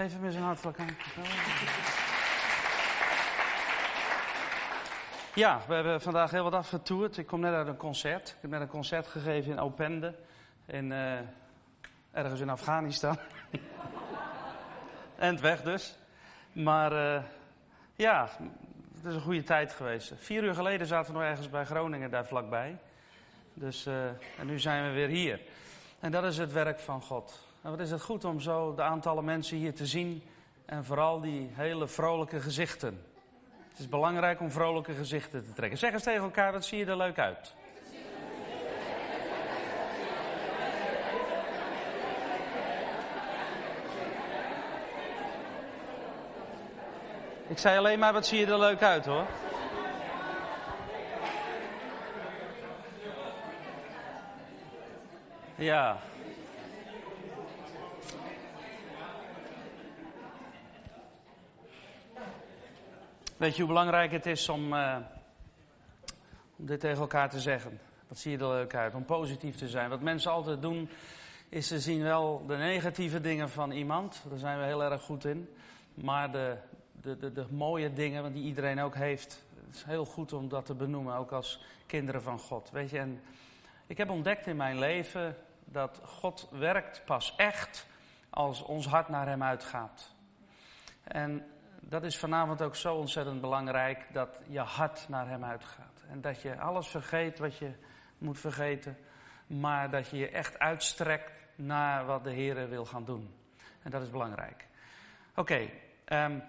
Geef hem eens een hartelijk aan. Ja, we hebben vandaag heel wat afgetoerd. Ik kom net uit een concert. Ik heb net een concert gegeven in Opende. In, uh, ergens in Afghanistan. en het weg dus. Maar uh, ja, het is een goede tijd geweest. Vier uur geleden zaten we nog ergens bij Groningen daar vlakbij. Dus, uh, en nu zijn we weer hier. En dat is het werk van God. Wat is het goed om zo de aantallen mensen hier te zien. En vooral die hele vrolijke gezichten. Het is belangrijk om vrolijke gezichten te trekken. Zeg eens tegen elkaar, wat zie je er leuk uit? Ik zei alleen maar, wat zie je er leuk uit hoor. Ja. Weet je hoe belangrijk het is om, uh, om dit tegen elkaar te zeggen? Wat zie je er leuk uit? Om positief te zijn. Wat mensen altijd doen, is ze zien wel de negatieve dingen van iemand. Daar zijn we heel erg goed in. Maar de, de, de, mooie dingen die iedereen ook heeft. Het is heel goed om dat te benoemen, ook als kinderen van God. Weet je, en ik heb ontdekt in mijn leven dat God werkt pas echt als ons hart naar Hem uitgaat. En dat is vanavond ook zo ontzettend belangrijk, dat je hart naar Hem uitgaat. En dat je alles vergeet wat je moet vergeten, maar dat je je echt uitstrekt naar wat de Heer wil gaan doen. En dat is belangrijk. Oké, um,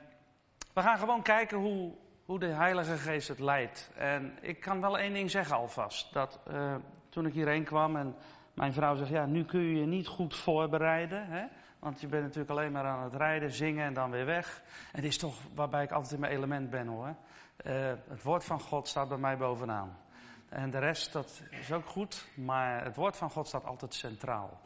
we gaan gewoon kijken hoe, hoe de Heilige Geest het leidt. En ik kan wel één ding zeggen alvast. Dat uh, toen ik hierheen kwam en mijn vrouw zegt, ja, nu kun je je niet goed voorbereiden. Hè? Want je bent natuurlijk alleen maar aan het rijden, zingen en dan weer weg. En is toch waarbij ik altijd in mijn element ben hoor. Uh, het woord van God staat bij mij bovenaan. En de rest, dat is ook goed. Maar het woord van God staat altijd centraal.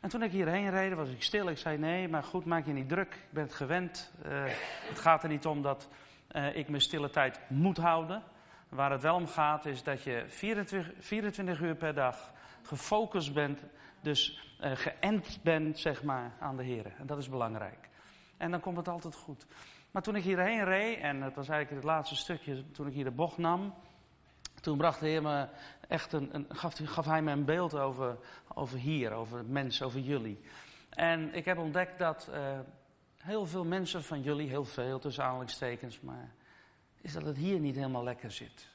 En toen ik hierheen reed, was ik stil. Ik zei: Nee, maar goed, maak je niet druk. Ik ben het gewend. Uh, het gaat er niet om dat uh, ik mijn stille tijd moet houden. Waar het wel om gaat, is dat je 24, 24 uur per dag gefocust bent. Dus uh, geënt bent, zeg maar, aan de Heer. En dat is belangrijk. En dan komt het altijd goed. Maar toen ik hierheen reed, en het was eigenlijk het laatste stukje, toen ik hier de bocht nam. Toen bracht de Heer me echt een, een gaf, hij me een beeld over, over hier, over mensen, over jullie. En ik heb ontdekt dat uh, heel veel mensen van jullie, heel veel tussen aanhalingstekens, maar is dat het hier niet helemaal lekker zit.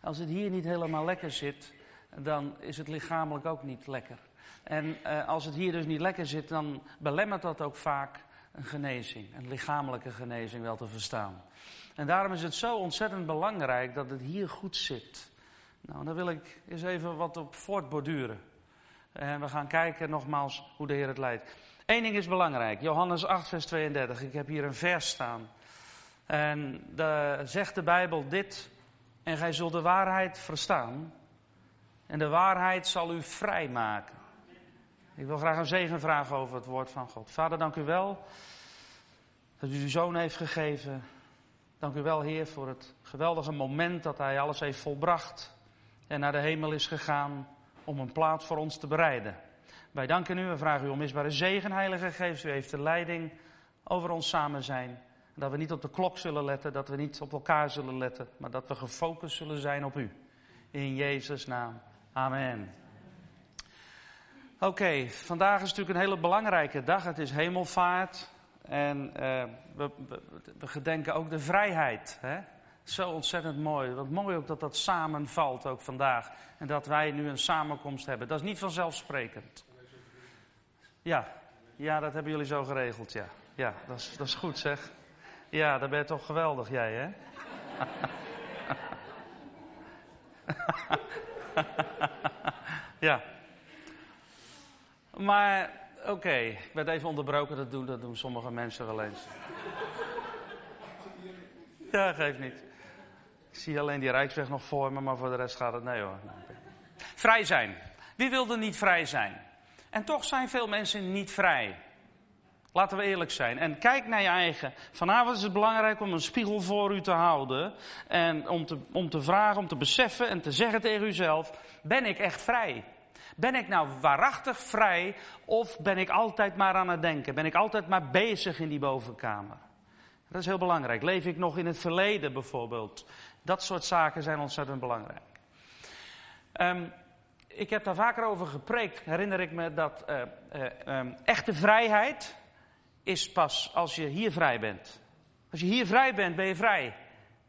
Als het hier niet helemaal lekker zit, dan is het lichamelijk ook niet lekker. En uh, als het hier dus niet lekker zit, dan belemmert dat ook vaak een genezing, een lichamelijke genezing wel te verstaan. En daarom is het zo ontzettend belangrijk dat het hier goed zit. Nou, daar wil ik eens even wat op voortborduren. En we gaan kijken nogmaals hoe de Heer het leidt. Eén ding is belangrijk. Johannes 8, vers 32. Ik heb hier een vers staan. En daar zegt de Bijbel dit. En gij zult de waarheid verstaan. En de waarheid zal u vrijmaken. Ik wil graag een zegen vragen over het woord van God. Vader, dank u wel dat u uw zoon heeft gegeven. Dank u wel, Heer, voor het geweldige moment dat hij alles heeft volbracht en naar de hemel is gegaan om een plaats voor ons te bereiden. Wij danken u en vragen u om misbare zegen, Heilige Geest. U heeft de leiding over ons samen zijn. Dat we niet op de klok zullen letten, dat we niet op elkaar zullen letten, maar dat we gefocust zullen zijn op u. In Jezus' naam. Amen. Oké, vandaag is natuurlijk een hele belangrijke dag. Het is hemelvaart. En we, we, we, gedenken ook de vrijheid. Hè? Zo ontzettend mooi. Wat mooi ook dat dat samenvalt ook vandaag. En dat wij nu een samenkomst hebben. Dat is niet vanzelfsprekend. Ja, ja dat hebben jullie zo geregeld, ja. Ja, dat is, dat is goed zeg. Ja, dan ben je toch geweldig jij, hè? ja. Maar, oké, ik werd even onderbroken. Dat doen, dat doen sommige mensen wel eens. Ja, geeft niet. Ik zie alleen die Rijksweg nog voor me, maar voor de rest gaat het nee hoor. Vrij zijn. Wie wilde niet vrij zijn? En toch zijn veel mensen niet vrij. Laten we eerlijk zijn. En kijk naar je eigen. Vanavond is het belangrijk om een spiegel voor u te houden. En om te, om te vragen, om te beseffen en te zeggen tegen uzelf: ben ik echt vrij? Ben ik nou waarachtig vrij of ben ik altijd maar aan het denken? Ben ik altijd maar bezig in die bovenkamer? Dat is heel belangrijk. Leef ik nog in het verleden bijvoorbeeld? Dat soort zaken zijn ontzettend belangrijk. Um, ik heb daar vaker over gepreekt. Herinner ik me dat uh, uh, um, echte vrijheid is pas als je hier vrij bent. Als je hier vrij bent, ben je vrij.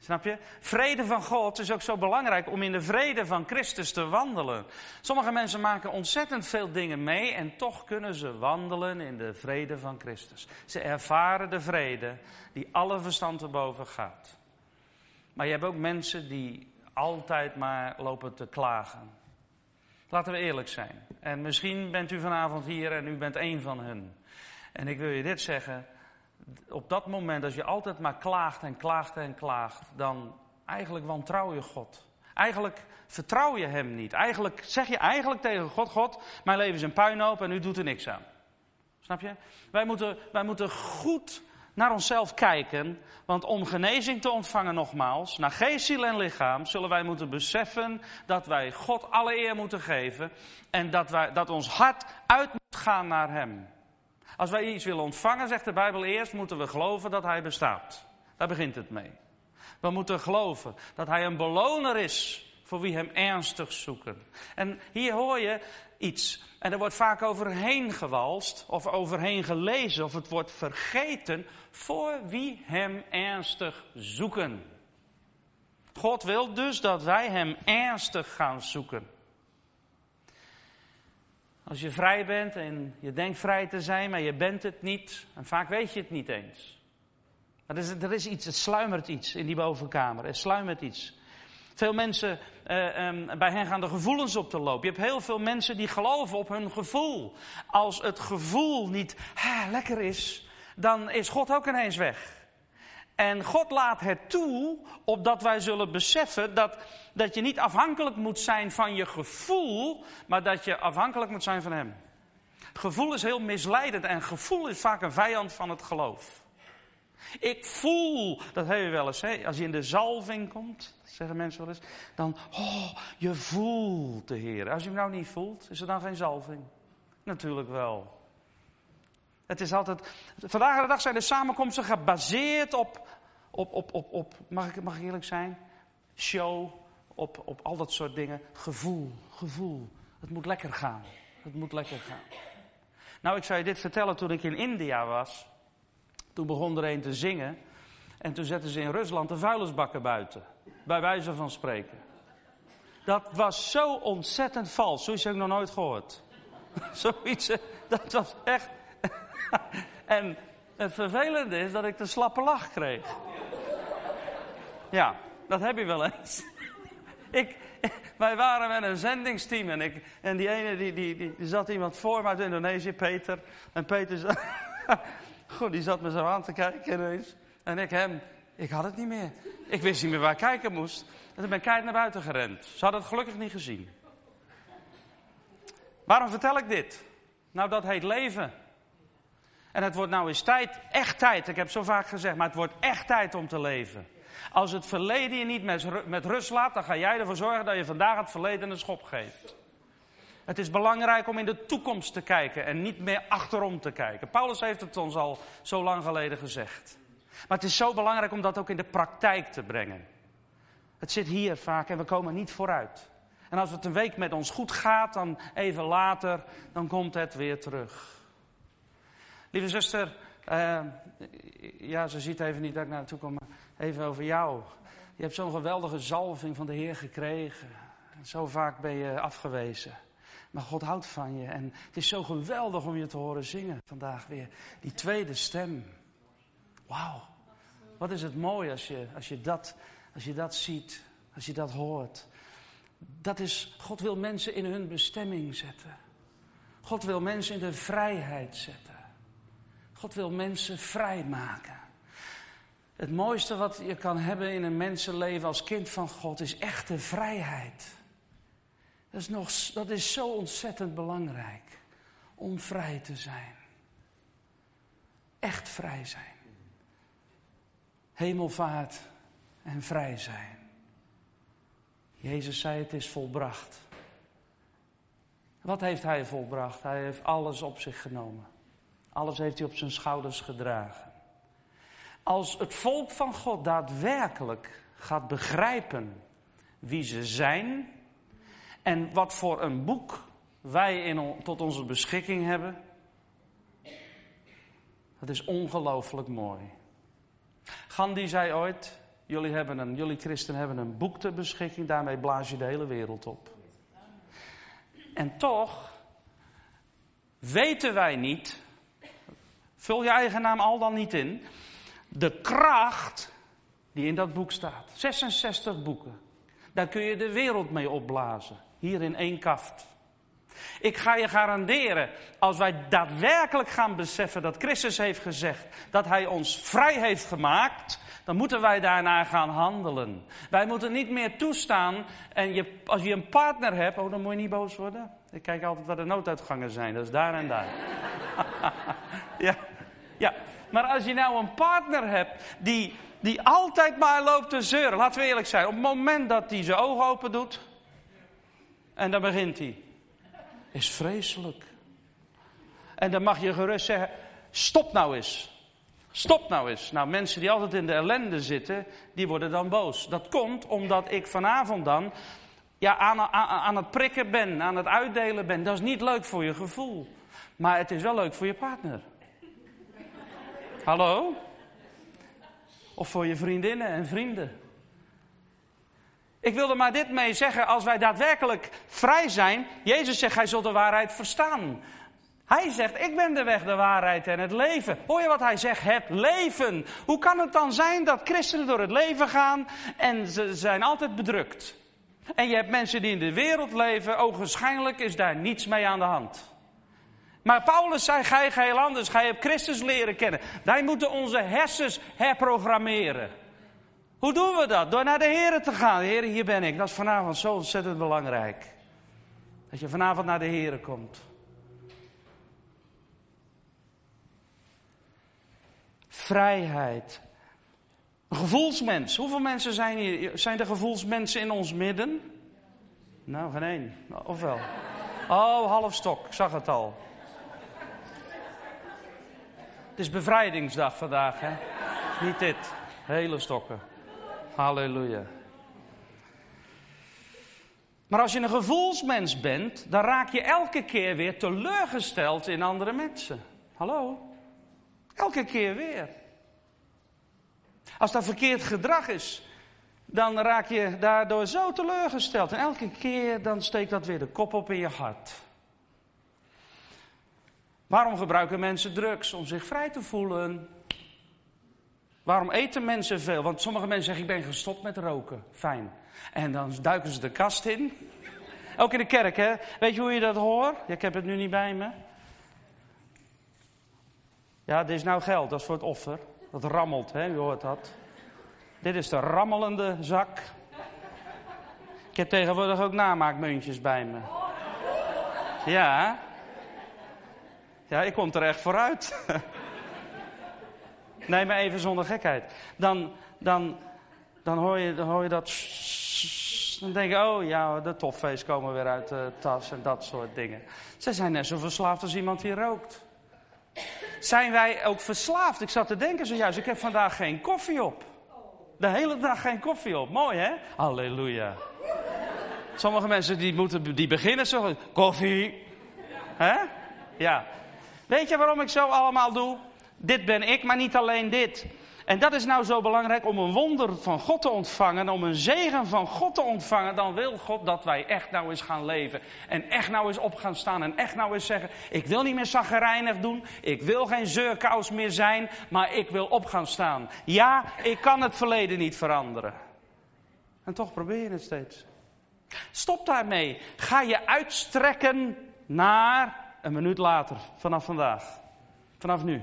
Snap je? Vrede van God is ook zo belangrijk om in de vrede van Christus te wandelen. Sommige mensen maken ontzettend veel dingen mee en toch kunnen ze wandelen in de vrede van Christus. Ze ervaren de vrede die alle verstand erboven gaat. Maar je hebt ook mensen die altijd maar lopen te klagen. Laten we eerlijk zijn. En misschien bent u vanavond hier en u bent één van hen. En ik wil je dit zeggen op dat moment, als je altijd maar klaagt en klaagt en klaagt, dan eigenlijk wantrouw je God. Eigenlijk vertrouw je Hem niet. Eigenlijk zeg je eigenlijk tegen God: God, mijn leven is een puinhoop en u doet er niks aan. Snap je? Wij moeten, wij moeten goed naar onszelf kijken, want om genezing te ontvangen, nogmaals, naar geest, ziel en lichaam, zullen wij moeten beseffen dat wij God alle eer moeten geven en dat, wij, dat ons hart uit moet gaan naar Hem. Als wij iets willen ontvangen, zegt de Bijbel eerst, moeten we geloven dat Hij bestaat. Daar begint het mee. We moeten geloven dat Hij een beloner is voor wie Hem ernstig zoeken. En hier hoor je iets. En er wordt vaak overheen gewalst, of overheen gelezen, of het wordt vergeten voor wie Hem ernstig zoeken. God wil dus dat wij Hem ernstig gaan zoeken. Als je vrij bent en je denkt vrij te zijn, maar je bent het niet. En vaak weet je het niet eens. Er is, er is iets, het sluimert iets in die bovenkamer. Er sluimert iets. Veel mensen, uh, um, bij hen gaan de gevoelens op te lopen. Je hebt heel veel mensen die geloven op hun gevoel. Als het gevoel niet lekker is, dan is God ook ineens weg. En God laat het toe, opdat wij zullen beseffen dat, dat je niet afhankelijk moet zijn van je gevoel, maar dat je afhankelijk moet zijn van Hem. Gevoel is heel misleidend en gevoel is vaak een vijand van het geloof. Ik voel, dat heb je wel eens, hè? als je in de zalving komt, zeggen mensen wel eens, dan, oh, je voelt de Heer. Als je hem nou niet voelt, is er dan geen zalving? Natuurlijk wel. Het is altijd, vandaag de dag zijn de samenkomsten gebaseerd op, op, op, op, op mag, ik, mag ik eerlijk zijn, show, op, op al dat soort dingen. Gevoel, gevoel. Het moet lekker gaan. Het moet lekker gaan. Nou, ik zou je dit vertellen toen ik in India was. Toen begon er een te zingen. En toen zetten ze in Rusland de vuilnisbakken buiten. Bij wijze van spreken. Dat was zo ontzettend vals. Zoiets heb ik nog nooit gehoord. Zoiets, dat was echt en het vervelende is dat ik de slappe lach kreeg. Ja, dat heb je wel eens. Ik, wij waren met een zendingsteam en, ik, en die ene die, die, die, zat iemand voor me uit Indonesië, Peter. En Peter zat, goed, die zat me zo aan te kijken ineens. En ik hem, ik had het niet meer. Ik wist niet meer waar ik kijken moest. En toen ben ik keihard naar buiten gerend. Ze hadden het gelukkig niet gezien. Waarom vertel ik dit? Nou, dat heet leven. En het wordt nou eens tijd, echt tijd. Ik heb zo vaak gezegd, maar het wordt echt tijd om te leven. Als het verleden je niet met, met rust laat, dan ga jij ervoor zorgen dat je vandaag het verleden een schop geeft. Het is belangrijk om in de toekomst te kijken en niet meer achterom te kijken. Paulus heeft het ons al zo lang geleden gezegd. Maar het is zo belangrijk om dat ook in de praktijk te brengen. Het zit hier vaak en we komen niet vooruit. En als het een week met ons goed gaat, dan even later, dan komt het weer terug. Lieve zuster, uh, ja, ze ziet even niet dat ik naartoe kom, maar even over jou. Je hebt zo'n geweldige zalving van de Heer gekregen. Zo vaak ben je afgewezen. Maar God houdt van je. En het is zo geweldig om je te horen zingen vandaag weer. Die tweede stem. Wauw. Wat is het mooi als je, als, je dat, als je dat ziet. Als je dat hoort. Dat is, God wil mensen in hun bestemming zetten. God wil mensen in de vrijheid zetten. God wil mensen vrijmaken. Het mooiste wat je kan hebben in een mensenleven als kind van God is echte vrijheid. Dat is, nog, dat is zo ontzettend belangrijk om vrij te zijn. Echt vrij zijn. Hemelvaart en vrij zijn. Jezus zei: Het is volbracht. Wat heeft hij volbracht? Hij heeft alles op zich genomen. Alles heeft hij op zijn schouders gedragen. Als het volk van God daadwerkelijk gaat begrijpen wie ze zijn en wat voor een boek wij in, tot onze beschikking hebben, dat is ongelooflijk mooi. Gandhi zei ooit: jullie, hebben een, jullie christenen hebben een boek ter beschikking, daarmee blaas je de hele wereld op. En toch weten wij niet, vul je eigen naam al dan niet in, de kracht die in dat boek staat. 66 boeken. Daar kun je de wereld mee opblazen. Hier in één kaft. Ik ga je garanderen, als wij daadwerkelijk gaan beseffen dat Christus heeft gezegd dat Hij ons vrij heeft gemaakt, dan moeten wij daarna gaan handelen. Wij moeten niet meer toestaan, en je, als je een partner hebt, oh dan moet je niet boos worden. Ik kijk altijd waar de nooduitgangen zijn, dat is daar en daar. ja, ja, maar als je nou een partner hebt die, die altijd maar loopt te zeuren, laten we eerlijk zijn, op het moment dat hij zijn ogen open doet, en dan begint hij is vreselijk. En dan mag je gerust zeggen: stop nou eens. Stop nou eens. Nou, mensen die altijd in de ellende zitten, die worden dan boos. Dat komt omdat ik vanavond dan ja, aan, aan, aan het prikken ben, aan het uitdelen ben. Dat is niet leuk voor je gevoel. Maar het is wel leuk voor je partner. Hallo? Of voor je vriendinnen en vrienden. Ik wilde maar dit mee zeggen, als wij daadwerkelijk vrij zijn, Jezus zegt, hij zult de waarheid verstaan. Hij zegt, ik ben de weg, de waarheid en het leven. Hoor je wat hij zegt? Het leven. Hoe kan het dan zijn dat christenen door het leven gaan en ze zijn altijd bedrukt? En je hebt mensen die in de wereld leven, ogenschijnlijk is daar niets mee aan de hand. Maar Paulus zei, gij geheel anders, gij hebt Christus leren kennen. Wij moeten onze hersens herprogrammeren. Hoe doen we dat? Door naar de Heer te gaan. Heer, hier ben ik. Dat is vanavond zo ontzettend belangrijk. Dat je vanavond naar de Heer komt. Vrijheid. Gevoelsmens. Hoeveel mensen zijn hier? Zijn er gevoelsmensen in ons midden? Nou, geen één. Of wel? Oh, half stok. Ik zag het al. Het is bevrijdingsdag vandaag, hè? Niet dit. Hele stokken. Halleluja. Maar als je een gevoelsmens bent, dan raak je elke keer weer teleurgesteld in andere mensen. Hallo? Elke keer weer. Als dat verkeerd gedrag is, dan raak je daardoor zo teleurgesteld. En elke keer dan steekt dat weer de kop op in je hart. Waarom gebruiken mensen drugs? Om zich vrij te voelen. Waarom eten mensen veel? Want sommige mensen zeggen: Ik ben gestopt met roken. Fijn. En dan duiken ze de kast in. Ook in de kerk, hè? Weet je hoe je dat hoort? Ja, ik heb het nu niet bij me. Ja, dit is nou geld, dat is voor het offer. Dat rammelt, hè? U hoort dat. Dit is de rammelende zak. Ik heb tegenwoordig ook namaakmuntjes bij me. Ja. Ja, ik kom er echt vooruit. Nee, maar even zonder gekheid. Dan, dan, dan, hoor, je, dan hoor je dat. Dan denk je, oh ja, de toffees komen weer uit de tas en dat soort dingen. Ze zijn net zo verslaafd als iemand die rookt. Zijn wij ook verslaafd? Ik zat te denken zojuist, ik heb vandaag geen koffie op. De hele dag geen koffie op. Mooi hè? Halleluja. Sommige mensen die, moeten, die beginnen zo. Koffie. Hè? Ja. Weet je waarom ik zo allemaal doe? Dit ben ik, maar niet alleen dit. En dat is nou zo belangrijk om een wonder van God te ontvangen, om een zegen van God te ontvangen. Dan wil God dat wij echt nou eens gaan leven. En echt nou eens op gaan staan. En echt nou eens zeggen: Ik wil niet meer zaggerijnig doen. Ik wil geen zeurkous meer zijn. Maar ik wil op gaan staan. Ja, ik kan het verleden niet veranderen. En toch probeer je het steeds. Stop daarmee. Ga je uitstrekken naar een minuut later, vanaf vandaag. Vanaf nu.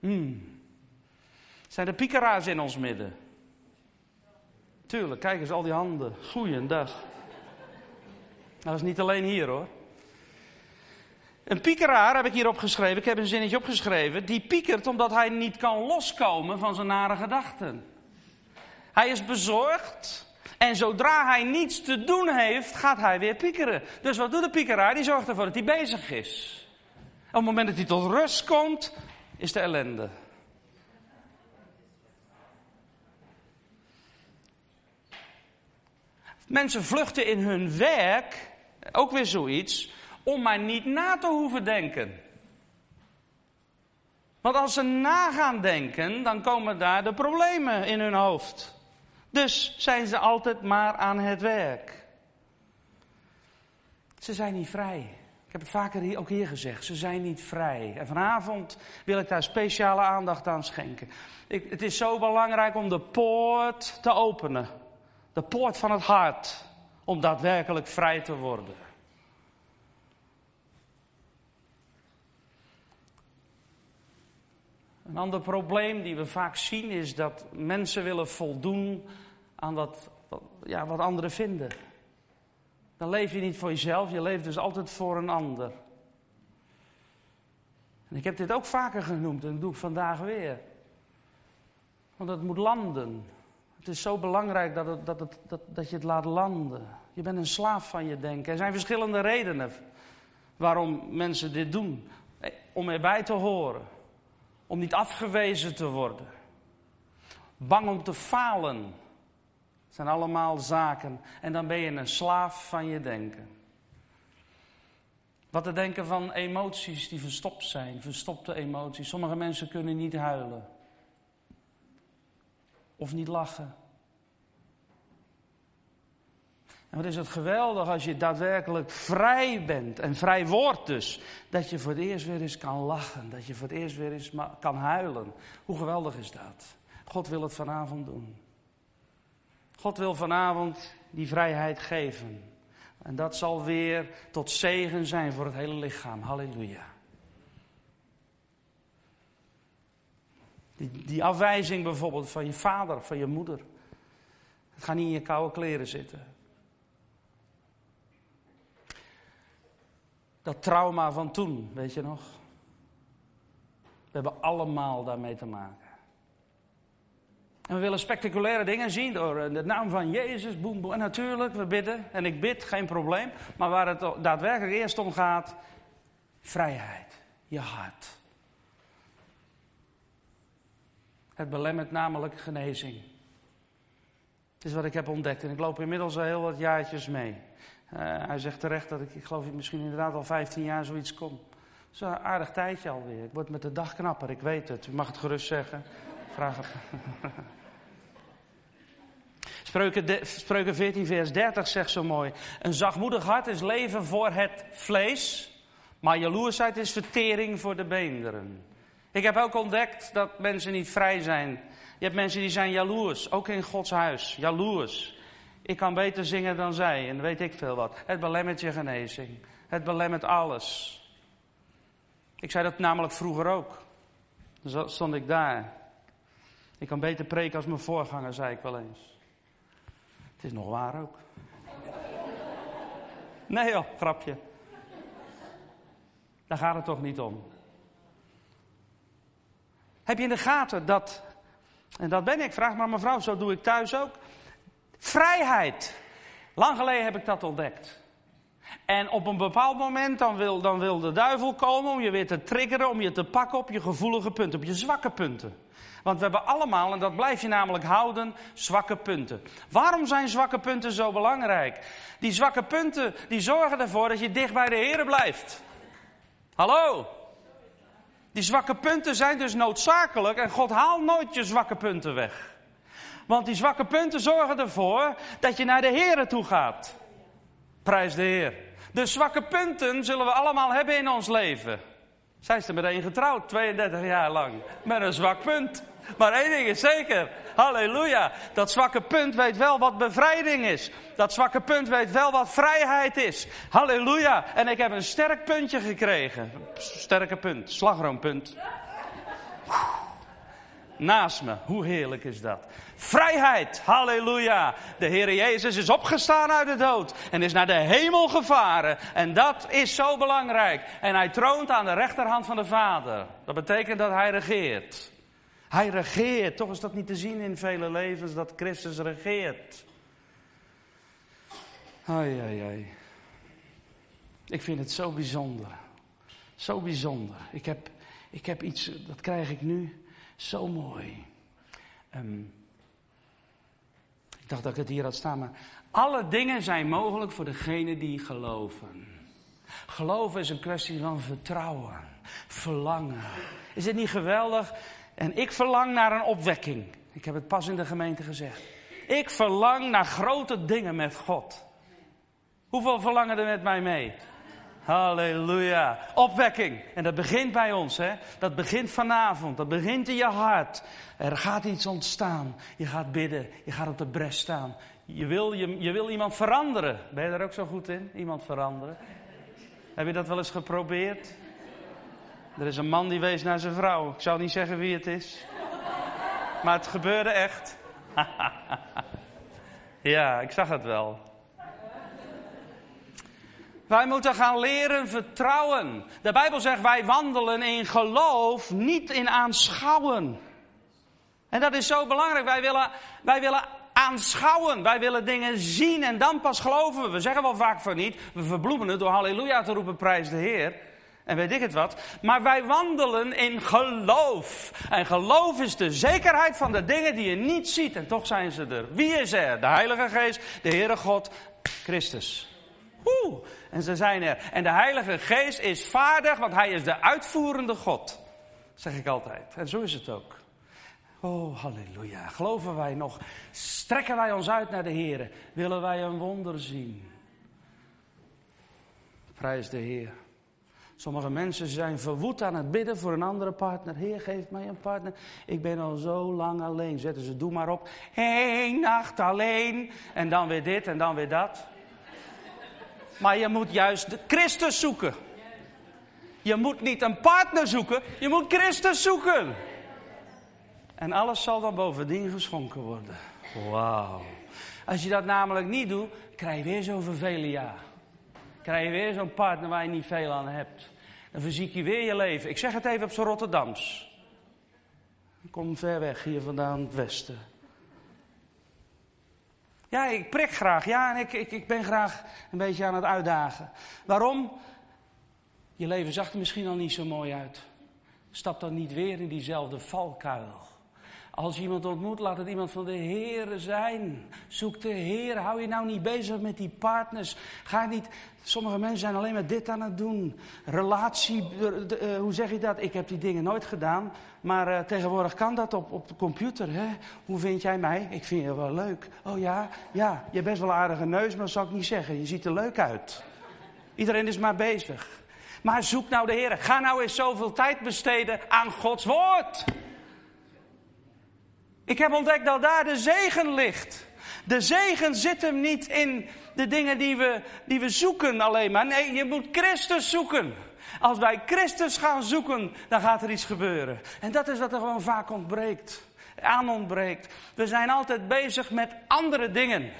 Hmm. Zijn er piekeraars in ons midden? Tuurlijk, kijk eens al die handen. Goeiedag. Dat is niet alleen hier hoor. Een piekeraar heb ik hier opgeschreven, ik heb een zinnetje opgeschreven. Die piekert omdat hij niet kan loskomen van zijn nare gedachten. Hij is bezorgd En zodra hij niets te doen heeft, gaat hij weer piekeren. Dus wat doet de piekeraar? Die zorgt ervoor dat hij bezig is. Op het moment dat hij tot rust komt, is de ellende. Mensen vluchten in hun werk, ook weer zoiets, om maar niet na te hoeven denken. Want als ze na gaan denken, dan komen daar de problemen in hun hoofd. Dus zijn ze altijd maar aan het werk. Ze zijn niet vrij. Ik heb het vaker hier, ook hier gezegd. Ze zijn niet vrij. En vanavond wil ik daar speciale aandacht aan schenken. Ik, het is zo belangrijk om de poort te openen. De poort van het hart. Om daadwerkelijk vrij te worden. Een ander probleem die we vaak zien is dat mensen willen voldoen aan wat, ja, wat anderen vinden. Dan leef je niet voor jezelf, je leeft dus altijd voor een ander. En ik heb dit ook vaker genoemd en dat doe ik vandaag weer. Want het moet landen. Het is zo belangrijk dat, dat, dat, dat je het laat landen. Je bent een slaaf van je denken. Er zijn verschillende redenen waarom mensen dit doen. Om erbij te horen. Om niet afgewezen te worden. Bang om te falen. Het zijn allemaal zaken. En dan ben je een slaaf van je denken. Wat te denken van emoties die verstopt zijn, verstopte emoties. Sommige mensen kunnen niet huilen. Of niet lachen. En wat is het geweldig als je daadwerkelijk vrij bent en vrij wordt dus. Dat je voor het eerst weer eens kan lachen, dat je voor het eerst weer eens kan huilen. Hoe geweldig is dat? God wil het vanavond doen. God wil vanavond die vrijheid geven. En dat zal weer tot zegen zijn voor het hele lichaam. Halleluja. Die, die afwijzing bijvoorbeeld van je vader, van je moeder. Het gaat niet in je koude kleren zitten. Dat trauma van toen, weet je nog? We hebben allemaal daarmee te maken. En we willen spectaculaire dingen zien door eh, de naam van Jezus, boem, boem. En natuurlijk, we bidden. En ik bid, geen probleem. Maar waar het daadwerkelijk eerst om gaat, vrijheid. Je hart. Het belemmert namelijk genezing. Het is wat ik heb ontdekt. En ik loop inmiddels al heel wat jaartjes mee. Uh, hij zegt terecht dat ik, ik geloof misschien inderdaad al 15 jaar zoiets kom. Een aardig tijdje alweer. Ik word met de dag knapper, ik weet het. U mag het gerust zeggen. Vraag het. Spreuken, Spreuken 14, vers 30 zegt zo mooi. Een zachtmoedig hart is leven voor het vlees, maar jaloersheid is vertering voor de beenderen. Ik heb ook ontdekt dat mensen niet vrij zijn. Je hebt mensen die zijn jaloers, ook in Gods huis, jaloers. Ik kan beter zingen dan zij en weet ik veel wat. Het belemmert je genezing. Het belemmert alles. Ik zei dat namelijk vroeger ook. Dan stond ik daar. Ik kan beter preken als mijn voorganger, zei ik wel eens. Het is nog waar ook. Nee joh, grapje. Daar gaat het toch niet om. Heb je in de gaten dat, en dat ben ik, vraag maar mevrouw, zo doe ik thuis ook. Vrijheid. Lang geleden heb ik dat ontdekt. En op een bepaald moment dan wil, dan wil de duivel komen om je weer te triggeren, om je te pakken op je gevoelige punten, op je zwakke punten. Want we hebben allemaal, en dat blijf je namelijk houden, zwakke punten. Waarom zijn zwakke punten zo belangrijk? Die zwakke punten die zorgen ervoor dat je dicht bij de Heer blijft. Hallo? Die zwakke punten zijn dus noodzakelijk en God haalt nooit je zwakke punten weg. Want die zwakke punten zorgen ervoor dat je naar de Heer toe gaat. Prijs de Heer. De zwakke punten zullen we allemaal hebben in ons leven. Zij is er meteen getrouwd, 32 jaar lang. Met een zwak punt. Maar één ding is zeker. Halleluja. Dat zwakke punt weet wel wat bevrijding is. Dat zwakke punt weet wel wat vrijheid is. Halleluja. En ik heb een sterk puntje gekregen. Sterke punt. Slagroompunt. Naast me. Hoe heerlijk is dat? Vrijheid. Halleluja. De Heer Jezus is opgestaan uit de dood. En is naar de hemel gevaren. En dat is zo belangrijk. En hij troont aan de rechterhand van de Vader. Dat betekent dat hij regeert. Hij regeert. Toch is dat niet te zien in vele levens dat Christus regeert. Ai, ai, ai. Ik vind het zo bijzonder. Zo bijzonder. Ik heb, ik heb iets, dat krijg ik nu, zo mooi. Um, ik dacht dat ik het hier had staan, maar alle dingen zijn mogelijk voor degenen die geloven. Geloven is een kwestie van vertrouwen, verlangen. Is het niet geweldig? En ik verlang naar een opwekking. Ik heb het pas in de gemeente gezegd. Ik verlang naar grote dingen met God. Hoeveel verlangen er met mij mee? Halleluja. Opwekking. En dat begint bij ons, hè? Dat begint vanavond. Dat begint in je hart. Er gaat iets ontstaan. Je gaat bidden. Je gaat op de bres staan. Je wil, je, je wil iemand veranderen. Ben je daar ook zo goed in? Iemand veranderen? Heb je dat wel eens geprobeerd? Er is een man die wees naar zijn vrouw. Ik zou niet zeggen wie het is. Maar het gebeurde echt. ja, ik zag het wel. Wij moeten gaan leren vertrouwen. De Bijbel zegt wij wandelen in geloof, niet in aanschouwen. En dat is zo belangrijk. Wij willen, wij willen aanschouwen. Wij willen dingen zien en dan pas geloven we. We zeggen wel vaak van niet. We verbloemen het door halleluja te roepen, prijs de Heer. En weet ik het wat. Maar wij wandelen in geloof. En geloof is de zekerheid van de dingen die je niet ziet. En toch zijn ze er. Wie is er? De Heilige Geest, de Heere God, Christus. Oeh, en ze zijn er. En de Heilige Geest is vaardig, want Hij is de uitvoerende God. zeg ik altijd. En zo is het ook. Oh, halleluja. Geloven wij nog? Strekken wij ons uit naar de Heer? Willen wij een wonder zien? Prijs de Heer. Sommige mensen zijn verwoed aan het bidden voor een andere partner. Heer, geef mij een partner. Ik ben al zo lang alleen. Zetten ze, doe maar op. Eén nacht alleen. En dan weer dit en dan weer dat. Maar je moet juist Christus zoeken. Je moet niet een partner zoeken, je moet Christus zoeken. En alles zal dan bovendien geschonken worden. Wauw. Als je dat namelijk niet doet, krijg je weer zo'n vervelen jaar. Krijg je weer zo'n partner waar je niet veel aan hebt. Dan verziek je weer je leven. Ik zeg het even op zo'n Rotterdams. Kom ver weg hier vandaan, het westen. Ja, ik prik graag. Ja, en ik, ik, ik ben graag een beetje aan het uitdagen. Waarom? Je leven zag er misschien al niet zo mooi uit. Stap dan niet weer in diezelfde valkuil. Als je iemand ontmoet, laat het iemand van de Heer zijn. Zoek de Heer. Hou je nou niet bezig met die partners. Ga niet. Sommige mensen zijn alleen maar dit aan het doen. Relatie, uh, hoe zeg je dat? Ik heb die dingen nooit gedaan. Maar uh, tegenwoordig kan dat op, op de computer. Hè? Hoe vind jij mij? Ik vind je wel leuk. Oh ja, ja, je hebt best wel een aardige neus, maar dat zou ik niet zeggen. Je ziet er leuk uit. Iedereen is maar bezig. Maar zoek nou de Heer. Ga nou eens zoveel tijd besteden aan Gods woord. Ik heb ontdekt dat daar de zegen ligt. De zegen zit hem niet in de dingen die we, die we zoeken alleen maar. Nee, je moet Christus zoeken. Als wij Christus gaan zoeken, dan gaat er iets gebeuren. En dat is wat er gewoon vaak ontbreekt. Aan ontbreekt. We zijn altijd bezig met andere dingen.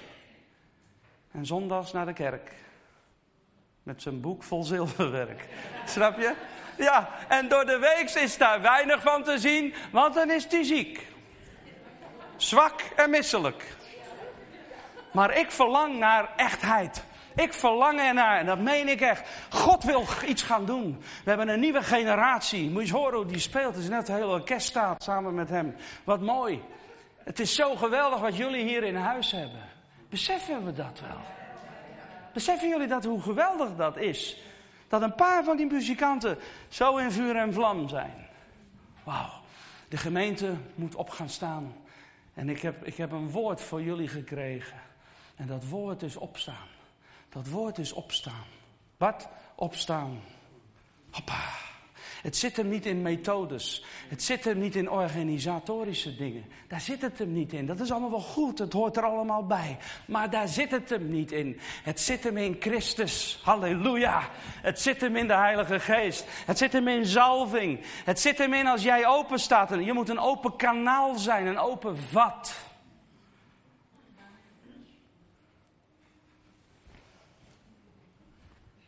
En zondags naar de kerk. Met zijn boek vol zilverwerk. Snap je? Ja, en door de week is daar weinig van te zien, want dan is hij ziek. Zwak en misselijk. Maar ik verlang naar echtheid. Ik verlang ernaar en dat meen ik echt. God wil iets gaan doen. We hebben een nieuwe generatie. Moet je horen hoe die speelt. Het is net een hele orkest staat samen met hem. Wat mooi. Het is zo geweldig wat jullie hier in huis hebben. Beseffen we dat wel? Beseffen jullie dat hoe geweldig dat is? Dat een paar van die muzikanten zo in vuur en vlam zijn. Wauw. De gemeente moet op gaan staan. En ik heb, ik heb een woord voor jullie gekregen. En dat woord is opstaan. Dat woord is opstaan. Wat? Opstaan. Hoppa. Het zit hem niet in methodes. Het zit hem niet in organisatorische dingen. Daar zit het hem niet in. Dat is allemaal wel goed. Het hoort er allemaal bij. Maar daar zit het hem niet in. Het zit hem in Christus. Halleluja. Het zit hem in de Heilige Geest. Het zit hem in zalving. Het zit hem in als jij open staat. Je moet een open kanaal zijn. Een open vat.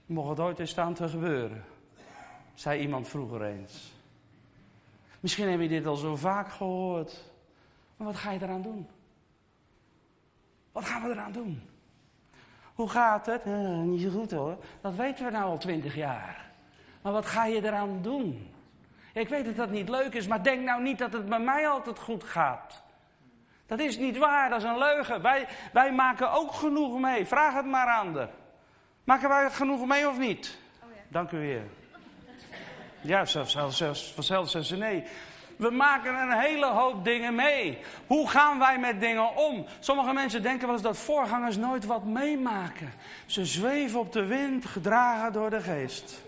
Mocht het ooit eens staan te gebeuren zei iemand vroeger eens. Misschien heb je dit al zo vaak gehoord. Maar wat ga je eraan doen? Wat gaan we eraan doen? Hoe gaat het? Eh, niet zo goed hoor. Dat weten we nou al twintig jaar. Maar wat ga je eraan doen? Ik weet dat dat niet leuk is, maar denk nou niet dat het bij mij altijd goed gaat. Dat is niet waar, dat is een leugen. Wij, wij maken ook genoeg mee. Vraag het maar aan de. Maken wij genoeg mee of niet? Oh ja. Dank u weer. Ja, zelfs, zelfs, vanzelf zeggen ze nee. We maken een hele hoop dingen mee. Hoe gaan wij met dingen om? Sommige mensen denken wel eens dat voorgangers nooit wat meemaken. Ze zweven op de wind, gedragen door de geest.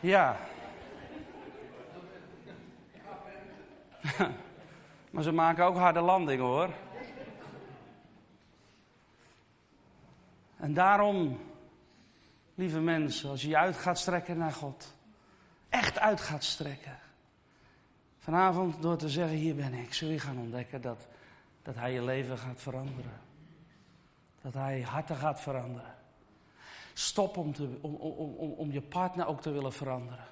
Ja. maar ze maken ook harde landingen hoor. En daarom, lieve mensen, als je je uit gaat strekken naar God, echt uit gaat strekken. Vanavond door te zeggen, hier ben ik, zul je gaan ontdekken dat, dat Hij je leven gaat veranderen. Dat Hij harten gaat veranderen. Stop om, te, om, om, om, om je partner ook te willen veranderen.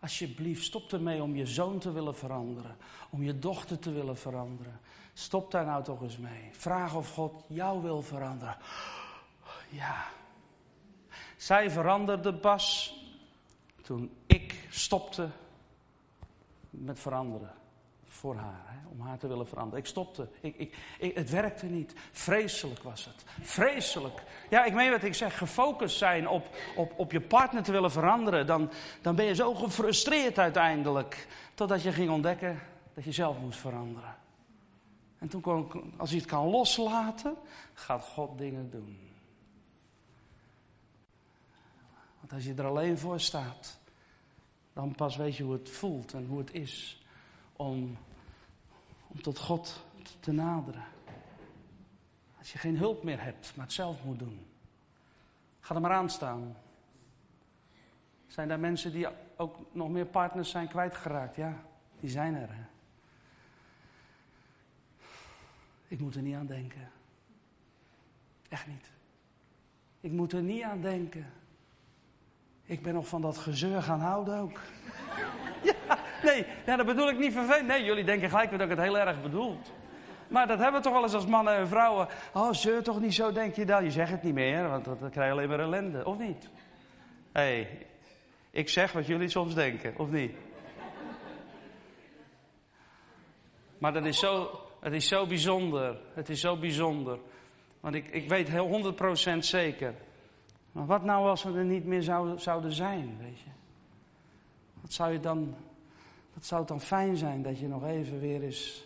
Alsjeblieft, stop ermee om je zoon te willen veranderen. Om je dochter te willen veranderen. Stop daar nou toch eens mee. Vraag of God jou wil veranderen. Ja. Zij veranderde pas toen ik stopte met veranderen. Voor haar, hè, om haar te willen veranderen. Ik stopte. Ik, ik, ik, het werkte niet. Vreselijk was het. Vreselijk. Ja, ik meen wat ik zeg. Gefocust zijn op, op, op je partner te willen veranderen. Dan, dan ben je zo gefrustreerd uiteindelijk. Totdat je ging ontdekken dat je zelf moest veranderen. En toen kon, als je het kan loslaten, gaat God dingen doen. Want als je er alleen voor staat, dan pas weet je hoe het voelt en hoe het is om, om tot God te naderen. Als je geen hulp meer hebt, maar het zelf moet doen. Ga er maar aan staan. Zijn daar mensen die ook nog meer partners zijn kwijtgeraakt? Ja, die zijn er. Hè? Ik moet er niet aan denken. Echt niet. Ik moet er niet aan denken. Ik ben nog van dat gezeur gaan houden ook. ja, nee, dat bedoel ik niet vervelend. Nee, jullie denken gelijk dat ik het heel erg bedoel. Maar dat hebben we toch wel eens als mannen en vrouwen. Oh, zeur toch niet zo, denk je dan? Je zegt het niet meer, want dan krijg je alleen maar ellende, of niet? Hé, hey, ik zeg wat jullie soms denken, of niet? Maar dat is zo, het is zo bijzonder. Het is zo bijzonder. Want ik, ik weet heel 100% zeker maar wat nou als we er niet meer zouden, zijn, weet je? Wat zou, je dan, wat zou het dan fijn zijn dat je nog even weer eens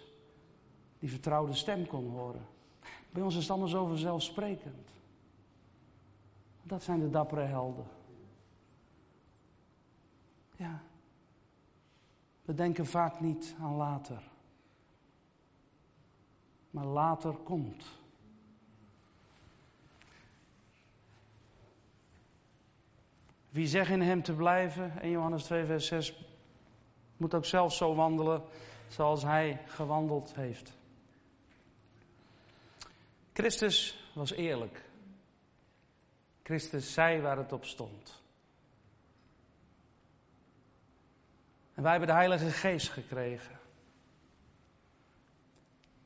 die vertrouwde stem kon horen? Bij ons is het allemaal zo vanzelfsprekend. Dat zijn de dappere helden. Ja. We denken vaak niet aan later. Maar later komt. Wie zegt in hem te blijven, in Johannes 2, vers 6, moet ook zelf zo wandelen zoals hij gewandeld heeft. Christus was eerlijk. Christus zei waar het op stond. En wij hebben de Heilige Geest gekregen.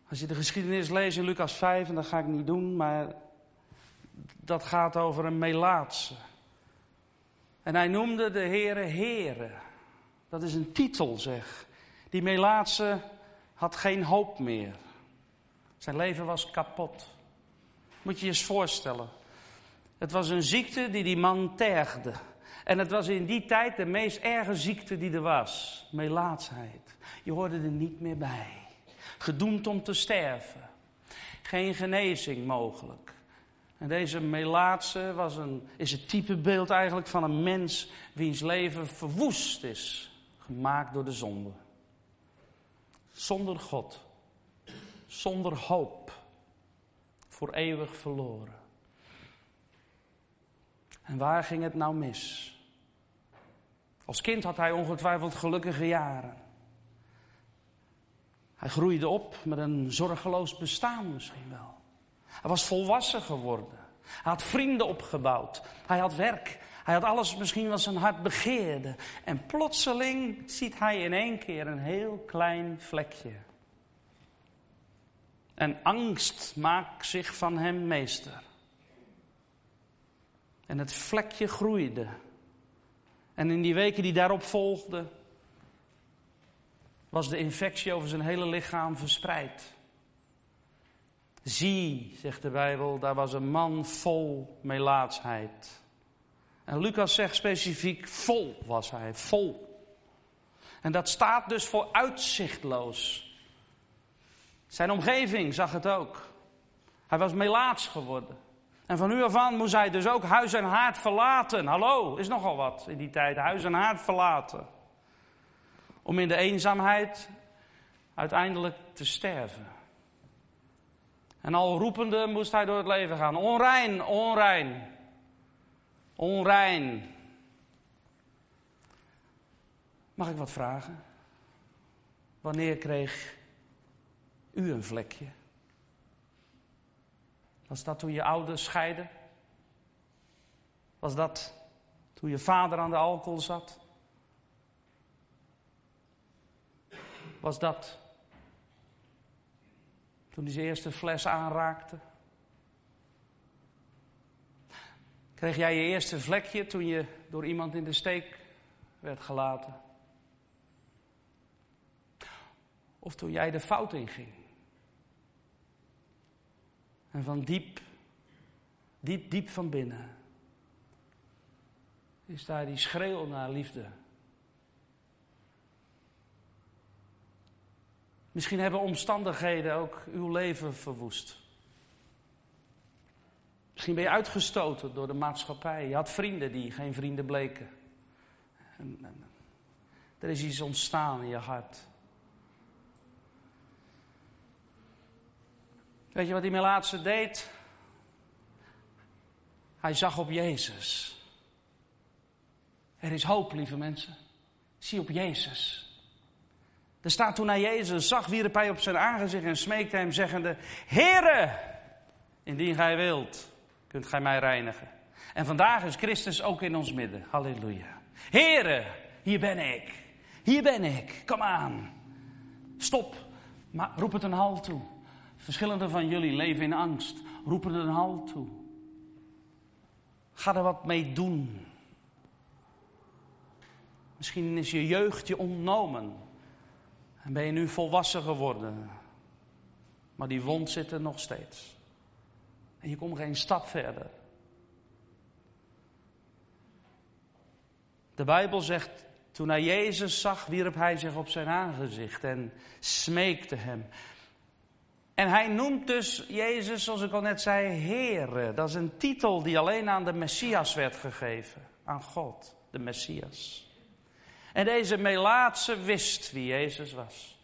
Als je de geschiedenis leest in Lucas 5, en dat ga ik niet doen, maar dat gaat over een Melaatse. En hij noemde de Heere Heere. Dat is een titel, zeg. Die Melaatse had geen hoop meer. Zijn leven was kapot. Moet je je eens voorstellen. Het was een ziekte die die man tergde. En het was in die tijd de meest erge ziekte die er was. Melaatsheid. Je hoorde er niet meer bij. Gedoemd om te sterven. Geen genezing mogelijk. En deze Melaatse was een, is het typebeeld eigenlijk van een mens wiens leven verwoest is, gemaakt door de zonde. Zonder God, zonder hoop, voor eeuwig verloren. En waar ging het nou mis? Als kind had hij ongetwijfeld gelukkige jaren. Hij groeide op met een zorgeloos bestaan misschien wel. Hij was volwassen geworden. Hij had vrienden opgebouwd. Hij had werk. Hij had alles misschien wat zijn hart begeerde. En plotseling ziet hij in één keer een heel klein vlekje. En angst maakt zich van hem meester. En het vlekje groeide. En in die weken die daarop volgden, was de infectie over zijn hele lichaam verspreid. Zie, zegt de Bijbel, daar was een man vol melaatsheid. En Lucas zegt specifiek, vol was hij, vol. En dat staat dus voor uitzichtloos. Zijn omgeving zag het ook. Hij was melaats geworden. En van nu af aan moest hij dus ook huis en haard verlaten. Hallo, is nogal wat in die tijd. Huis en haard verlaten. Om in de eenzaamheid uiteindelijk te sterven. En al roepende moest hij door het leven gaan. Onrein, onrein. Onrein. Mag ik wat vragen? Wanneer kreeg u een vlekje? Was dat toen je ouders scheiden? Was dat toen je vader aan de alcohol zat? Was dat toen hij zijn eerste fles aanraakte? Kreeg jij je eerste vlekje toen je door iemand in de steek werd gelaten? Of toen jij de fout inging? En van diep, diep, diep van binnen is daar die schreeuw naar liefde. Misschien hebben omstandigheden ook uw leven verwoest. Misschien ben je uitgestoten door de maatschappij. Je had vrienden die geen vrienden bleken. En, er is iets ontstaan in je hart. Weet je wat die Melaatse deed? Hij zag op Jezus. Er is hoop, lieve mensen. Zie op Jezus. Er staat toen hij Jezus zag, wierp hij op zijn aangezicht en smeekte hem, zeggende: Heere, indien gij wilt, kunt gij mij reinigen. En vandaag is Christus ook in ons midden. Halleluja. Heere, hier ben ik. Hier ben ik. Kom aan. Stop. Maar roep het een halt toe. Verschillende van jullie leven in angst. Roepen er een halt toe. Ga er wat mee doen. Misschien is je jeugd je ontnomen. En ben je nu volwassen geworden. Maar die wond zit er nog steeds. En je komt geen stap verder. De Bijbel zegt, toen hij Jezus zag, wierp hij zich op zijn aangezicht en smeekte hem. En hij noemt dus Jezus, zoals ik al net zei, Heere. Dat is een titel die alleen aan de Messias werd gegeven. Aan God, de Messias. En deze Melaatse wist wie Jezus was.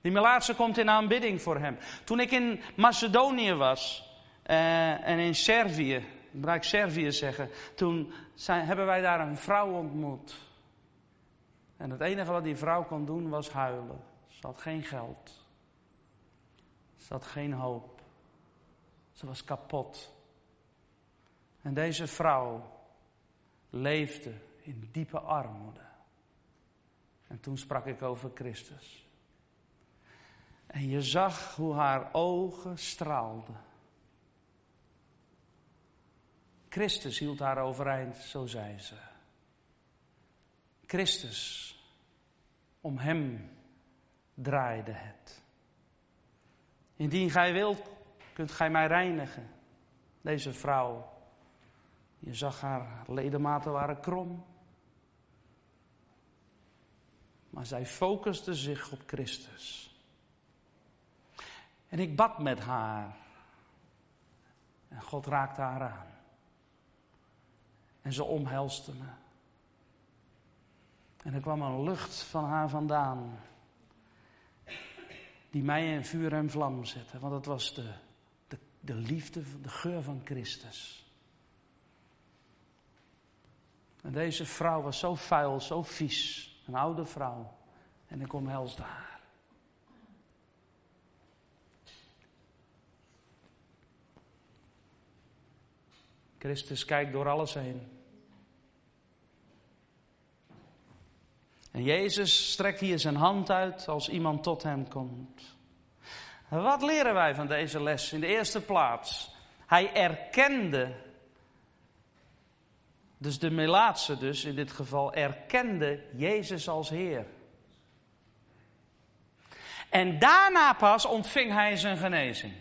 Die Melaatse komt in aanbidding voor hem. Toen ik in Macedonië was uh, en in Servië, ik Servië zeggen, toen zijn, hebben wij daar een vrouw ontmoet. En het enige wat die vrouw kon doen was huilen. Ze had geen geld. Ze had geen hoop. Ze was kapot. En deze vrouw leefde in diepe armoede. En toen sprak ik over Christus. En je zag hoe haar ogen straalden. Christus hield haar overeind, zo zei ze. Christus, om hem draaide het. Indien gij wilt, kunt gij mij reinigen. Deze vrouw, je zag haar ledematen waren krom. Maar zij focuste zich op Christus. En ik bad met haar. En God raakte haar aan. En ze omhelste me. En er kwam een lucht van haar vandaan die mij in vuur en vlam zette. Want het was de, de, de liefde, de geur van Christus. En deze vrouw was zo vuil, zo vies. Een oude vrouw. En ik omhelsde haar. Christus kijkt door alles heen. En Jezus strekt hier zijn hand uit als iemand tot hem komt. Wat leren wij van deze les? In de eerste plaats, Hij erkende, dus de Melaatse dus in dit geval, erkende Jezus als Heer. En daarna pas ontving hij zijn genezing.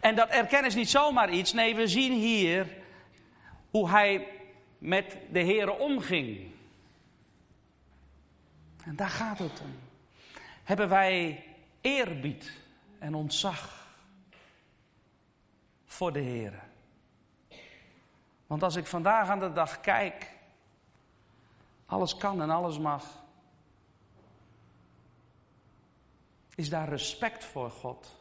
En dat erkennen is niet zomaar iets. Nee, we zien hier hoe hij met de Heer omging. En daar gaat het om. Hebben wij eerbied en ontzag voor de Heer? Want als ik vandaag aan de dag kijk, alles kan en alles mag. Is daar respect voor God?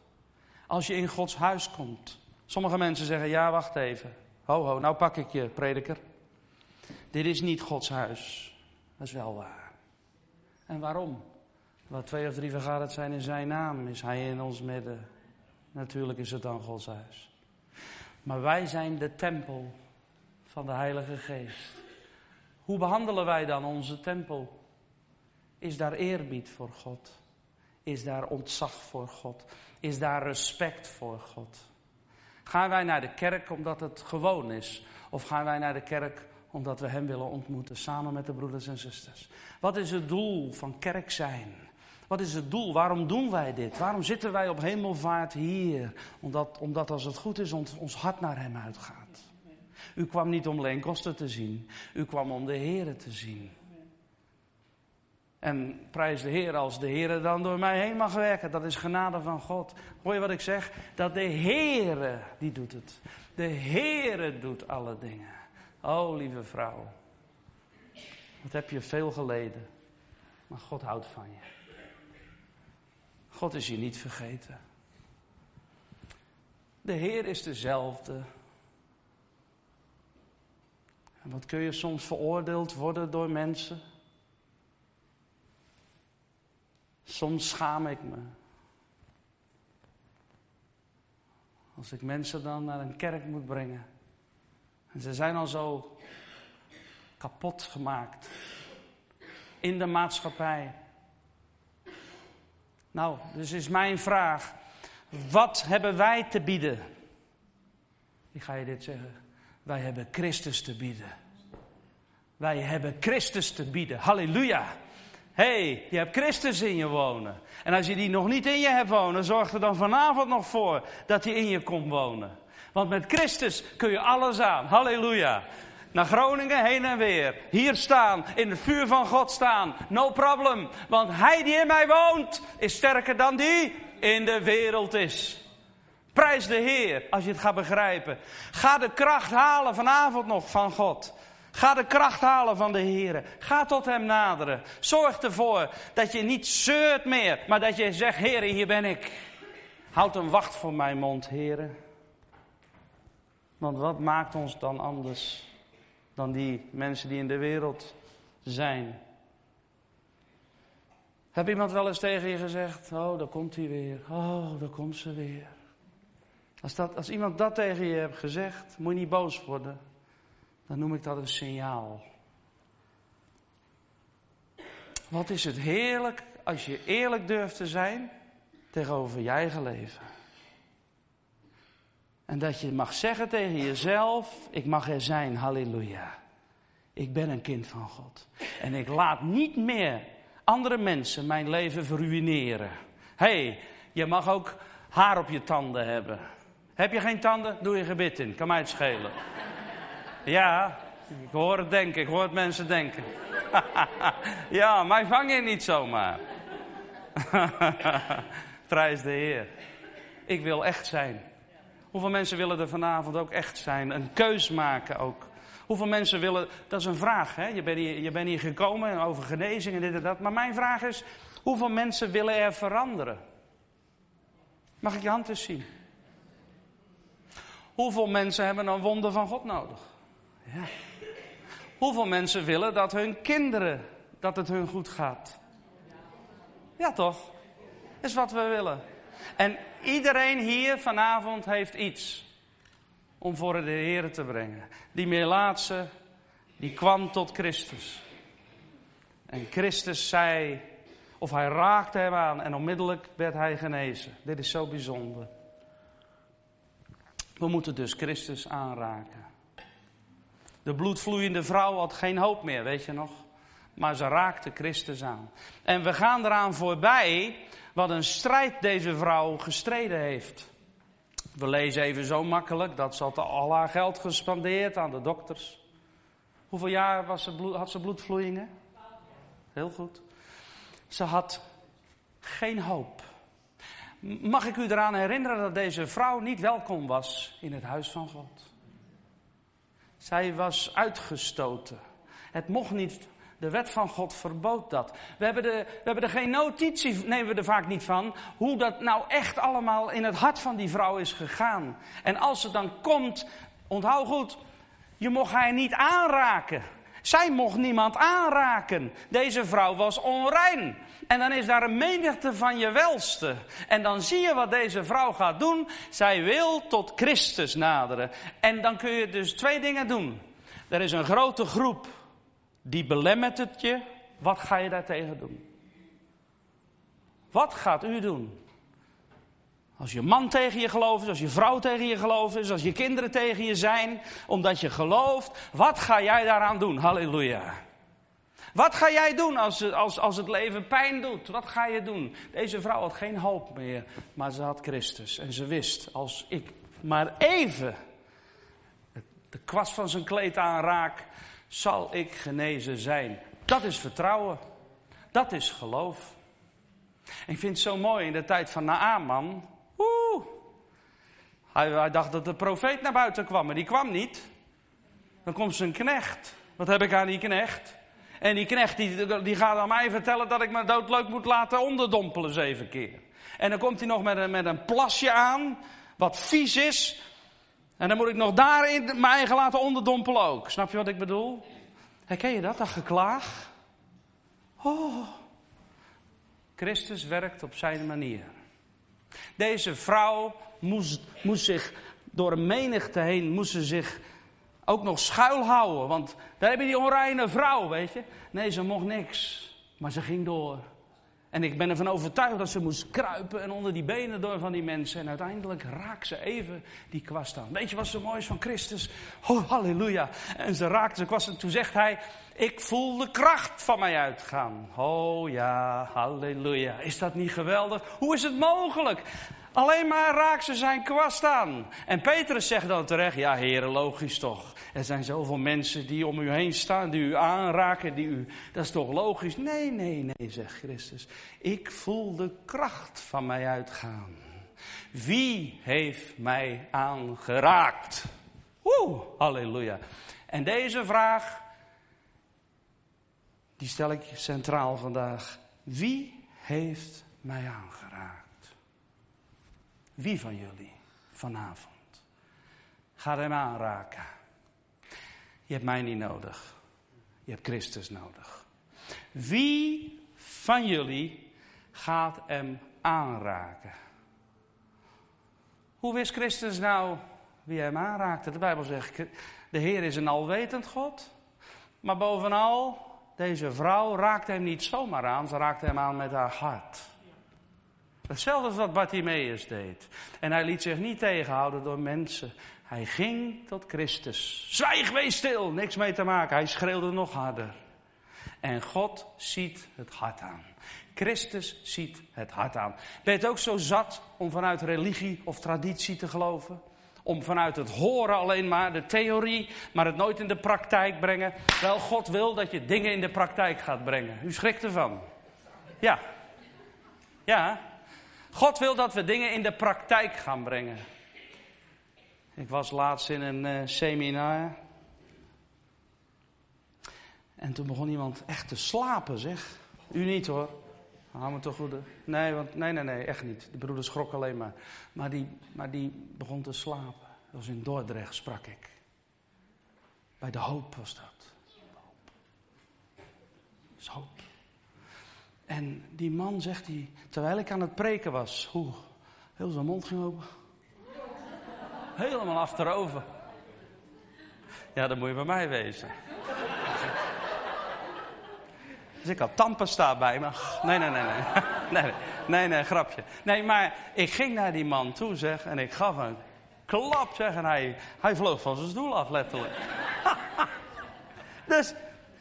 Als je in Gods huis komt. Sommige mensen zeggen, ja wacht even. Ho ho, nou pak ik je, prediker. Dit is niet Gods huis. Dat is wel waar. En waarom? Waar twee of drie vergaderd zijn in zijn naam, is hij in ons midden. Natuurlijk is het dan Gods huis. Maar wij zijn de tempel van de Heilige Geest. Hoe behandelen wij dan onze tempel? Is daar eerbied voor God? Is daar ontzag voor God? Is daar respect voor God? Gaan wij naar de kerk omdat het gewoon is? Of gaan wij naar de kerk omdat we Hem willen ontmoeten samen met de broeders en zusters? Wat is het doel van kerk zijn? Wat is het doel? Waarom doen wij dit? Waarom zitten wij op hemelvaart hier? Omdat, omdat als het goed is, ons, ons hart naar Hem uitgaat. U kwam niet om leenkosten te zien. U kwam om de Here te zien. En prijs de Heer als de Heer dan door mij heen mag werken. Dat is genade van God. Hoor je wat ik zeg? Dat de Heere, die doet het. De Heere doet alle dingen. Oh, lieve vrouw. Wat heb je veel geleden. Maar God houdt van je. God is je niet vergeten. De Heer is dezelfde. En wat kun je soms veroordeeld worden door mensen? Soms schaam ik me. Als ik mensen dan naar een kerk moet brengen. En ze zijn al zo kapot gemaakt. In de maatschappij. Nou, dus is mijn vraag. Wat hebben wij te bieden? Ik ga je dit zeggen. Wij hebben Christus te bieden. Wij hebben Christus te bieden. Halleluja hey, je hebt Christus in je wonen. En als je die nog niet in je hebt wonen, zorg er dan vanavond nog voor dat hij in je komt wonen. Want met Christus kun je alles aan. Halleluja. Naar Groningen heen en weer. Hier staan, in het vuur van God staan. No problem. Want hij die in mij woont, is sterker dan die in de wereld is. Prijs de Heer als je het gaat begrijpen. Ga de kracht halen vanavond nog van God. Ga de kracht halen van de Heer. Ga tot Hem naderen. Zorg ervoor dat je niet zeurt meer, maar dat je zegt: Heer, hier ben ik. Houd een wacht voor mijn mond, Heer. Want wat maakt ons dan anders dan die mensen die in de wereld zijn? Heb iemand wel eens tegen je gezegd: Oh, daar komt hij weer. Oh, daar komt ze weer. Als, dat, als iemand dat tegen je hebt gezegd, moet je niet boos worden dan noem ik dat een signaal. Wat is het heerlijk als je eerlijk durft te zijn tegenover je eigen leven. En dat je mag zeggen tegen jezelf, ik mag er zijn, halleluja. Ik ben een kind van God. En ik laat niet meer andere mensen mijn leven verruineren. Hé, hey, je mag ook haar op je tanden hebben. Heb je geen tanden? Doe je gebit in, kan mij het schelen. Ja, ik hoor het denken, ik hoor het mensen denken. ja, mij vang je niet zomaar. Prijs de Heer. Ik wil echt zijn. Hoeveel mensen willen er vanavond ook echt zijn? Een keus maken ook. Hoeveel mensen willen, dat is een vraag, hè? Je, bent hier, je bent hier gekomen over genezing en dit en dat. Maar mijn vraag is, hoeveel mensen willen er veranderen? Mag ik je hand eens zien? Hoeveel mensen hebben een wonder van God nodig? Ja. Hoeveel mensen willen dat hun kinderen, dat het hun goed gaat? Ja, toch? Is wat we willen. En iedereen hier vanavond heeft iets om voor de Heer te brengen. Die Melaatse, die kwam tot Christus. En Christus zei, of hij raakte hem aan en onmiddellijk werd hij genezen. Dit is zo bijzonder. We moeten dus Christus aanraken. De bloedvloeiende vrouw had geen hoop meer, weet je nog? Maar ze raakte Christus aan. En we gaan eraan voorbij wat een strijd deze vrouw gestreden heeft. We lezen even zo makkelijk dat ze had al haar geld gespandeerd aan de dokters. Hoeveel jaar was ze bloed, had ze bloedvloeien? Heel goed. Ze had geen hoop. Mag ik u eraan herinneren dat deze vrouw niet welkom was in het huis van God? Zij was uitgestoten. Het mocht niet. De wet van God verbood dat. We hebben, de, we hebben er geen notitie, nemen we er vaak niet van, hoe dat nou echt allemaal in het hart van die vrouw is gegaan. En als ze dan komt, onthoud goed, je mocht haar niet aanraken. Zij mocht niemand aanraken. Deze vrouw was onrein. En dan is daar een menigte van je welste. En dan zie je wat deze vrouw gaat doen. Zij wil tot Christus naderen. En dan kun je dus twee dingen doen. Er is een grote groep die belemmert het je. Wat ga je daartegen doen? Wat gaat u doen? Als je man tegen je gelooft als je vrouw tegen je gelooft is, als je kinderen tegen je zijn, omdat je gelooft, wat ga jij daaraan doen? Halleluja. Wat ga jij doen als, als, als het leven pijn doet? Wat ga je doen? Deze vrouw had geen hoop meer, maar ze had Christus. En ze wist, als ik maar even de kwast van zijn kleed aanraak, zal ik genezen zijn. Dat is vertrouwen. Dat is geloof. ik vind het zo mooi in de tijd van Naaman. Oeh. Hij, hij dacht dat de profeet naar buiten kwam, maar die kwam niet. Dan komt zijn knecht. Wat heb ik aan die knecht? En die knecht die, die gaat aan mij vertellen dat ik me doodleuk moet laten onderdompelen zeven keer. En dan komt hij nog met een, met een plasje aan, wat vies is. En dan moet ik nog daarin mijn eigen laten onderdompelen ook. Snap je wat ik bedoel? Herken je dat, dat geklaag? Oh. Christus werkt op zijn manier. Deze vrouw moest, moest zich door een menigte heen, moest ze zich ook nog schuilhouden. Want daar heb je die onreine vrouw, weet je. Nee, ze mocht niks. Maar ze ging door. En ik ben ervan overtuigd dat ze moest kruipen en onder die benen door van die mensen. En uiteindelijk raakte ze even die kwast aan. Weet je wat zo mooi van Christus? Oh, halleluja. En ze raakte de kwast en toen zegt hij, ik voel de kracht van mij uitgaan. Oh ja, halleluja. Is dat niet geweldig? Hoe is het mogelijk? Alleen maar raak ze zijn kwast aan. En Petrus zegt dan terecht, ja heren, logisch toch. Er zijn zoveel mensen die om u heen staan, die u aanraken, die u... Dat is toch logisch? Nee, nee, nee, zegt Christus. Ik voel de kracht van mij uitgaan. Wie heeft mij aangeraakt? Oeh, halleluja. En deze vraag, die stel ik centraal vandaag. Wie heeft mij aangeraakt? Wie van jullie vanavond gaat hem aanraken? Je hebt mij niet nodig. Je hebt Christus nodig. Wie van jullie gaat hem aanraken? Hoe wist Christus nou wie hem aanraakte? De Bijbel zegt, de Heer is een alwetend God. Maar bovenal, deze vrouw raakte hem niet zomaar aan, ze raakte hem aan met haar hart. Hetzelfde als wat Bartimaeus deed. En hij liet zich niet tegenhouden door mensen. Hij ging tot Christus. Zwijg, wees stil, niks mee te maken. Hij schreeuwde nog harder. En God ziet het hart aan. Christus ziet het hart aan. Ben je het ook zo zat om vanuit religie of traditie te geloven? Om vanuit het horen alleen maar, de theorie, maar het nooit in de praktijk brengen? Wel, God wil dat je dingen in de praktijk gaat brengen. U schrikt ervan. Ja. Ja. God wil dat we dingen in de praktijk gaan brengen. Ik was laatst in een uh, seminar. En toen begon iemand echt te slapen, zeg. U niet hoor. Hou me toch goed. Nee, want, nee, nee, nee, echt niet. De broeder schrok alleen maar. Maar die, maar die begon te slapen. Dat was in Dordrecht, sprak ik. Bij de hoop was dat. Dat is hoop. En die man zegt hij, terwijl ik aan het preken was, hoe heel zijn mond ging open. Helemaal achterover. Ja, dan moet je bij mij wezen. Dus ik had tandpasta bij me. Nee, nee, nee, nee. Nee, nee, nee, grapje. Nee, maar ik ging naar die man toe, zeg, en ik gaf een Klap, zeg. En hij, hij vloog van zijn stoel af, letterlijk. dus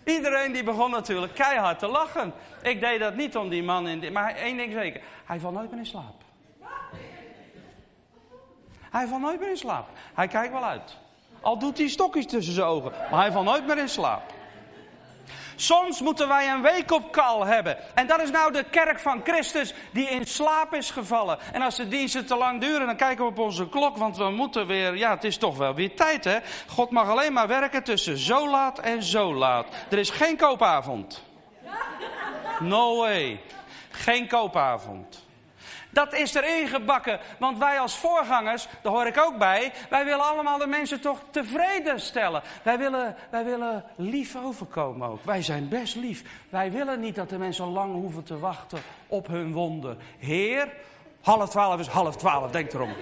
iedereen die begon natuurlijk keihard te lachen. Ik deed dat niet om die man in... maar één ding zeker. Hij valt nooit meer in slaap. Hij valt nooit meer in slaap. Hij kijkt wel uit. Al doet hij stokjes tussen zijn ogen. Maar hij valt nooit meer in slaap. Soms moeten wij een week-op-call hebben. En dat is nou de kerk van Christus die in slaap is gevallen. En als de diensten te lang duren, dan kijken we op onze klok. Want we moeten weer, ja, het is toch wel weer tijd, hè. God mag alleen maar werken tussen zo laat en zo laat. Er is geen koopavond. No way. Geen koopavond. Dat is erin gebakken. Want wij als voorgangers, daar hoor ik ook bij, wij willen allemaal de mensen toch tevreden stellen. Wij willen, wij willen lief overkomen ook. Wij zijn best lief. Wij willen niet dat de mensen lang hoeven te wachten op hun wonder. Heer, half twaalf is half twaalf, denk erom.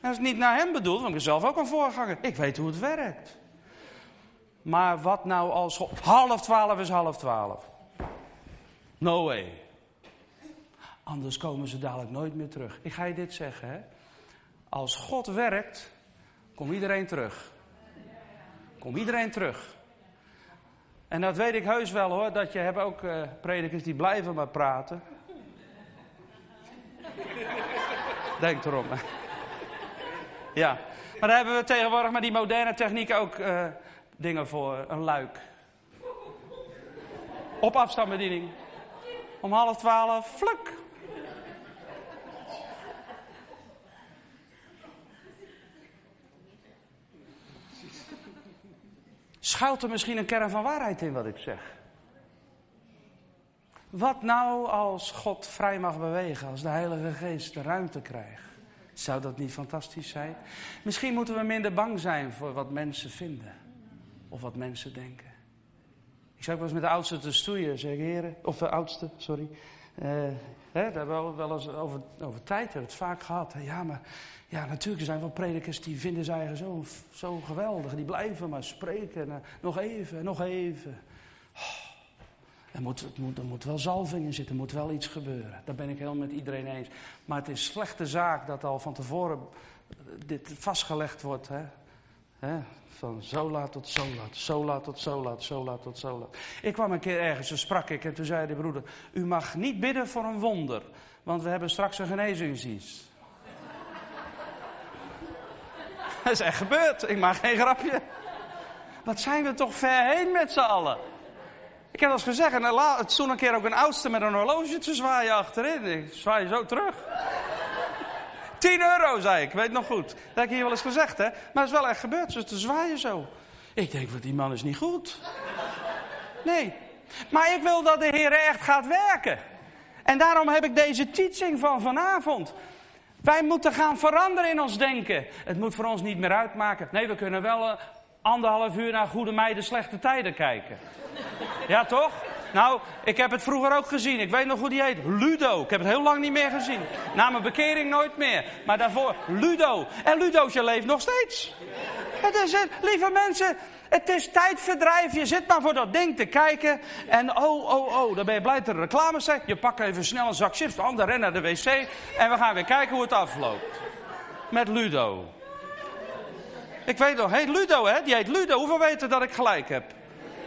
Dat is niet naar hem bedoeld, want ik ben zelf ook een voorganger. Ik weet hoe het werkt. Maar wat nou als half twaalf is half twaalf? No way. Anders komen ze dadelijk nooit meer terug. Ik ga je dit zeggen, hè. Als God werkt, komt iedereen terug. Komt iedereen terug. En dat weet ik heus wel hoor, dat je hebt ook uh, predikers die blijven maar praten. Denk erom. Ja, maar daar hebben we tegenwoordig met die moderne techniek ook uh, dingen voor. Een luik. Op afstandsbediening. Om half twaalf, fluk, Schuilt er misschien een kern van waarheid in wat ik zeg? Wat nou als God vrij mag bewegen, als de Heilige Geest de ruimte krijgt? Zou dat niet fantastisch zijn? Misschien moeten we minder bang zijn voor wat mensen vinden. Of wat mensen denken. Ik zou wel eens met de oudste te stoeien, zeg heren. Of de oudste, sorry. Uh, hè, daar hebben we wel eens over, over tijd hebben we het vaak gehad. Ja, maar ja, natuurlijk, er zijn wel predikers die vinden ze eigen zo, zo geweldig. Die blijven maar spreken. En, uh, nog even, nog even. Oh, er, moet, moet, er moet wel zalving in zitten, er moet wel iets gebeuren. Daar ben ik helemaal met iedereen eens. Maar het is slechte zaak dat al van tevoren dit vastgelegd wordt. Hè? Hè? Van zo laat tot zo laat, zo laat tot zo laat, zo laat tot zo laat. Ik kwam een keer ergens, toen sprak ik en toen zei de broeder... U mag niet bidden voor een wonder, want we hebben straks een genezingsdienst. Dat is echt gebeurd. Ik maak geen grapje. Wat zijn we toch ver heen met z'n allen? Ik heb al eens gezegd, en het stond een keer ook een oudste met een horloge te zwaaien achterin. Ik zwaai zo terug. 10 euro, zei ik. Weet nog goed. Dat heb ik hier wel eens gezegd, hè. Maar het is wel echt gebeurd. Ze te zwaaien zo. Ik denk, die man is niet goed. Nee. Maar ik wil dat de Heer echt gaat werken. En daarom heb ik deze teaching van vanavond. Wij moeten gaan veranderen in ons denken. Het moet voor ons niet meer uitmaken. Nee, we kunnen wel uh, anderhalf uur naar goede meiden slechte tijden kijken. Ja, toch? Nou, ik heb het vroeger ook gezien. Ik weet nog hoe die heet. Ludo. Ik heb het heel lang niet meer gezien. Na mijn bekering nooit meer. Maar daarvoor Ludo. En Ludootje leeft nog steeds. Het is het, lieve mensen, het is tijdverdrijf. Je zit maar voor dat ding te kijken. En oh, oh, oh, dan ben je blij dat er reclames zijn. Je pakt even snel een zak chips, ander ren naar de wc. En we gaan weer kijken hoe het afloopt. Met Ludo. Ik weet nog, heet Ludo hè? Die heet Ludo. Hoeveel weten dat ik gelijk heb?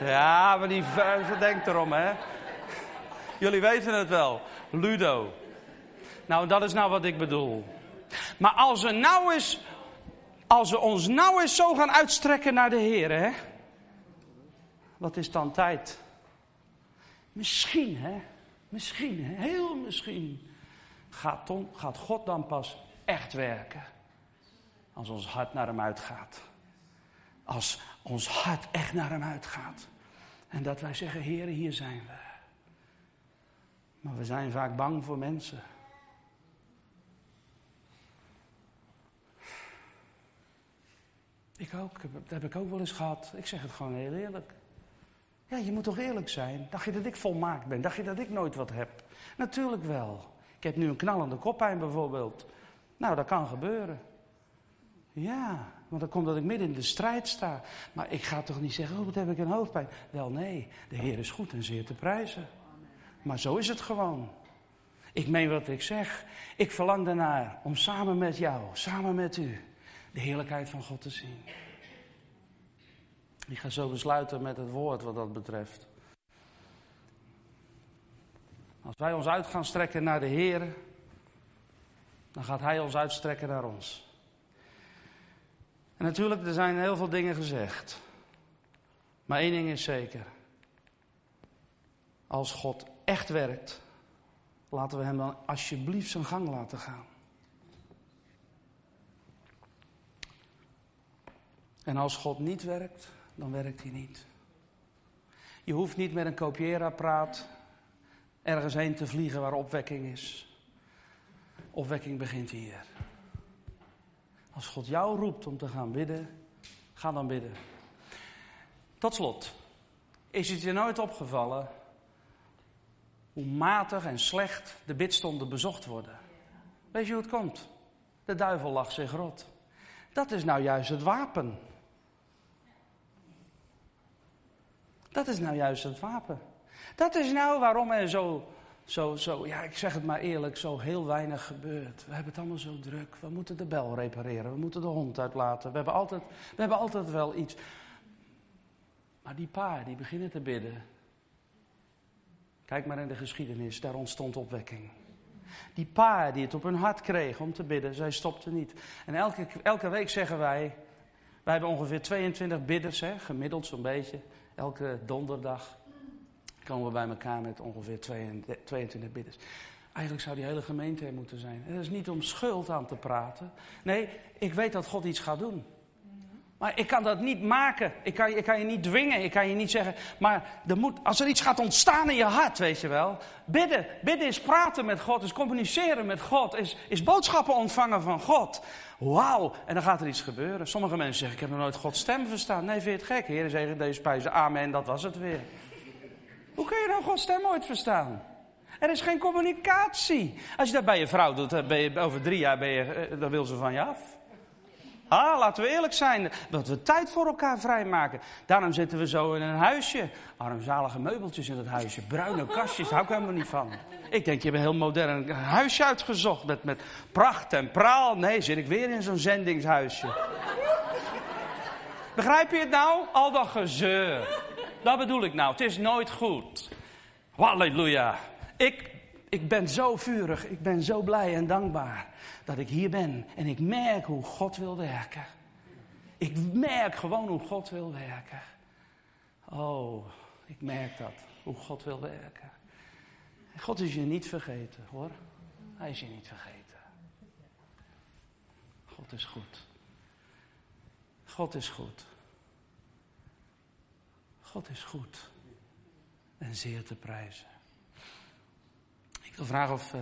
Ja, maar die denkt erom hè. Jullie weten het wel. Ludo. Nou, dat is nou wat ik bedoel. Maar als er nou eens als we ons nou eens zo gaan uitstrekken naar de Heer, hè? Wat is dan tijd? Misschien, hè? Misschien, heel misschien. Gaat, gaat God dan pas echt werken? Als ons hart naar hem uitgaat. Als ons hart echt naar hem uitgaat. En dat wij zeggen, Heer, hier zijn we. Maar we zijn vaak bang voor mensen. Ik ook, dat heb ik ook wel eens gehad. Ik zeg het gewoon heel eerlijk. Ja, je moet toch eerlijk zijn? Dacht je dat ik volmaakt ben? Dacht je dat ik nooit wat heb? Natuurlijk wel. Ik heb nu een knallende koppijn bijvoorbeeld. Nou, dat kan gebeuren. Ja, want dan komt dat ik midden in de strijd sta. Maar ik ga toch niet zeggen, oh, wat heb ik een hoofdpijn. Wel nee, de Heer is goed en zeer te prijzen. Maar zo is het gewoon. Ik meen wat ik zeg. Ik verlang daarnaar om samen met jou, samen met u, de heerlijkheid van God te zien. Ik ga zo besluiten met het woord wat dat betreft. Als wij ons uit gaan strekken naar de Heer, dan gaat Hij ons uitstrekken naar ons. En natuurlijk, er zijn heel veel dingen gezegd. Maar één ding is zeker. Als God echt werkt, laten we Hem dan alsjeblieft zijn gang laten gaan. En als God niet werkt, dan werkt Hij niet. Je hoeft niet met een kopieerapparaat ergens heen te vliegen waar opwekking is. Opwekking begint hier. Als God jou roept om te gaan bidden, ga dan bidden. Tot slot, is het je nooit opgevallen hoe matig en slecht de bidstonden bezocht worden? Weet je hoe het komt? De duivel lag zich rot. Dat is nou juist het wapen. Dat is nou juist het wapen. Dat is nou waarom er zo, zo, zo, ja, ik zeg het maar eerlijk, zo heel weinig gebeurt. We hebben het allemaal zo druk. We moeten de bel repareren. We moeten de hond uitlaten. We hebben altijd, we hebben altijd wel iets. Maar die paar, die beginnen te bidden. Kijk maar in de geschiedenis, daar ontstond opwekking. Die paar die het op hun hart kregen om te bidden, zij stopten niet. En elke, elke week zeggen wij, wij hebben ongeveer 22 bidders, hè, gemiddeld zo'n beetje. Elke donderdag komen we bij elkaar met ongeveer 22 bidders. Eigenlijk zou die hele gemeente er moeten zijn. En dat is niet om schuld aan te praten. Nee, ik weet dat God iets gaat doen. Maar ik kan dat niet maken. Ik kan, ik kan je niet dwingen. Ik kan je niet zeggen. Maar er moet, als er iets gaat ontstaan in je hart, weet je wel. Bidden. Bidden is praten met God. Is communiceren met God. Is, is boodschappen ontvangen van God. Wauw. En dan gaat er iets gebeuren. Sommige mensen zeggen: Ik heb nog nooit Gods stem verstaan. Nee, vind je het gek? Heer, zeggen deze pijzen. Amen. Dat was het weer. Hoe kun je nou Gods stem ooit verstaan? Er is geen communicatie. Als je dat bij je vrouw doet, ben je, over drie jaar ben je, eh, dan wil ze van je af. Ah, laten we eerlijk zijn. Dat we tijd voor elkaar vrijmaken. Daarom zitten we zo in een huisje. Armzalige meubeltjes in het huisje. Bruine kastjes, hou ik helemaal niet van. Ik denk, je hebt een heel modern huisje uitgezocht. Met, met pracht en praal. Nee, zit ik weer in zo'n zendingshuisje. Begrijp je het nou? Al dat gezeur. Dat bedoel ik nou. Het is nooit goed. Halleluja. Ik, ik ben zo vurig. Ik ben zo blij en dankbaar dat ik hier ben. En ik merk hoe God wil werken. Ik merk gewoon hoe God wil werken. Oh, ik merk dat. Hoe God wil werken. God is je niet vergeten hoor. Hij is je niet vergeten. God is goed. God is goed. God is goed. En zeer te prijzen. Wil vragen of uh,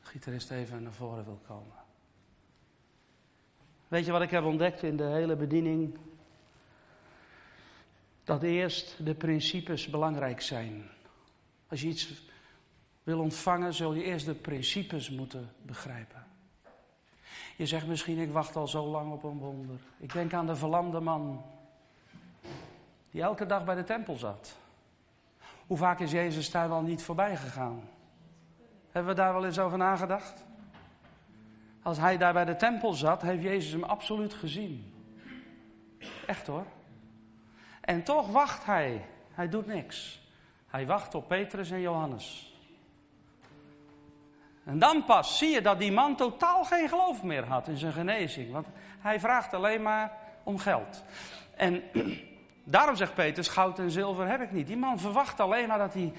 de gitarist even naar voren wil komen. Weet je wat ik heb ontdekt in de hele bediening? Dat eerst de principes belangrijk zijn. Als je iets wil ontvangen, zul je eerst de principes moeten begrijpen. Je zegt misschien, ik wacht al zo lang op een wonder. Ik denk aan de verlamde man die elke dag bij de tempel zat. Hoe vaak is Jezus daar wel niet voorbij gegaan? Hebben we daar wel eens over nagedacht? Als hij daar bij de tempel zat, heeft Jezus hem absoluut gezien. Echt hoor. En toch wacht hij. Hij doet niks. Hij wacht op Petrus en Johannes. En dan pas zie je dat die man totaal geen geloof meer had in zijn genezing. Want hij vraagt alleen maar om geld. En Daarom zegt Petrus, goud en zilver heb ik niet. Die man verwacht alleen maar dat hij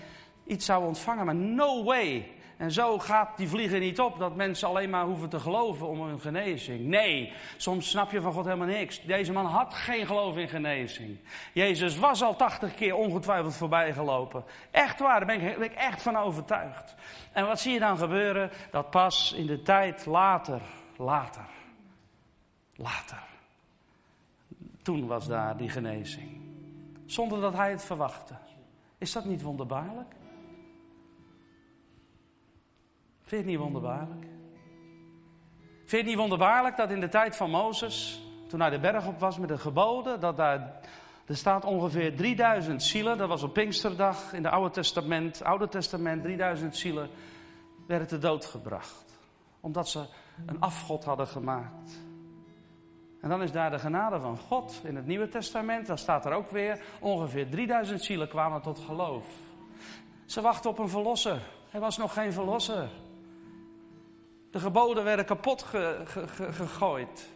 iets zou ontvangen, maar no way. En zo gaat die vliegen niet op dat mensen alleen maar hoeven te geloven om hun genezing. Nee, soms snap je van God helemaal niks. Deze man had geen geloof in genezing. Jezus was al tachtig keer ongetwijfeld voorbij gelopen. Echt waar, daar ben ik, ben ik echt van overtuigd. En wat zie je dan gebeuren? Dat pas in de tijd later, later, later toen was daar die genezing. Zonder dat hij het verwachtte. Is dat niet wonderbaarlijk? Vind je het niet wonderbaarlijk? Vind je het niet wonderbaarlijk dat in de tijd van Mozes, toen hij de berg op was met de geboden, dat daar, er staat ongeveer 3000 zielen, dat was op Pinksterdag in het Oude Testament, Oude Testament, 3000 zielen, werden te dood gebracht. Omdat ze een afgod hadden gemaakt. En dan is daar de genade van God in het Nieuwe Testament. Daar staat er ook weer ongeveer 3000 zielen kwamen tot geloof. Ze wachten op een verlosser. Er was nog geen verlosser. De geboden werden kapot gegooid.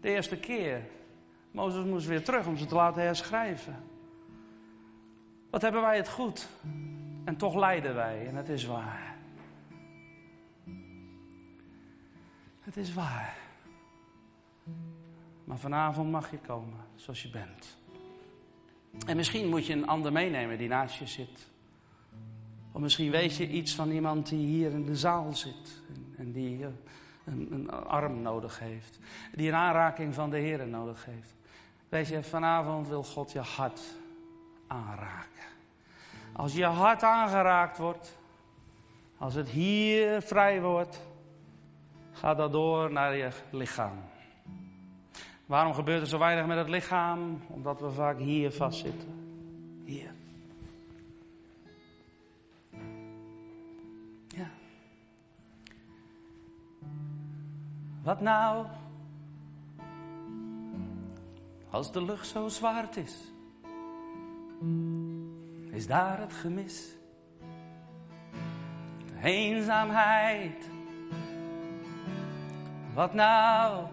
De eerste keer. Mozes moest weer terug om ze te laten herschrijven. Wat hebben wij het goed? En toch lijden wij, en het is waar. Het is waar. Maar vanavond mag je komen zoals je bent. En misschien moet je een ander meenemen die naast je zit. Of misschien weet je iets van iemand die hier in de zaal zit. Die een, een, arm nodig heeft. Die een aanraking van de Heer nodig heeft. Weet je, vanavond wil God je hart aanraken. Als je hart aangeraakt wordt, als het hier vrij wordt, gaat dat door naar je lichaam. Waarom gebeurt er zo weinig met het lichaam? Omdat we vaak hier vastzitten. Hier. Wat nou? Als de lucht zo zwart is, is daar het gemis. De eenzaamheid. Wat nou?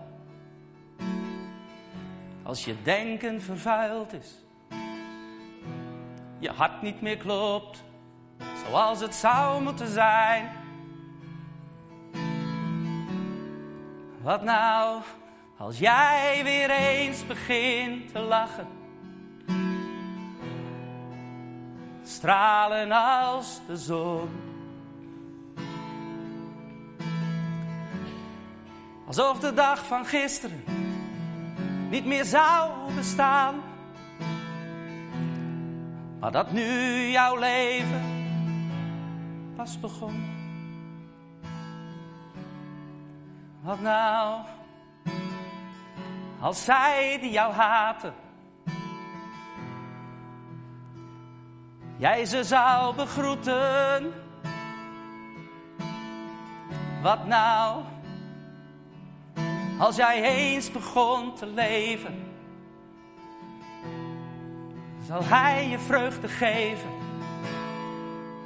Als je denken vervuild is, je hart niet meer klopt zoals het zou moeten zijn. Wat nou als jij weer eens begint te lachen? Stralen als de zon. Alsof de dag van gisteren niet meer zou bestaan. Maar dat nu jouw leven pas begon. Wat nou, als zij die jou haten, jij ze zou begroeten. Wat nou? Als jij eens begon te leven, zal Hij je vreugde geven.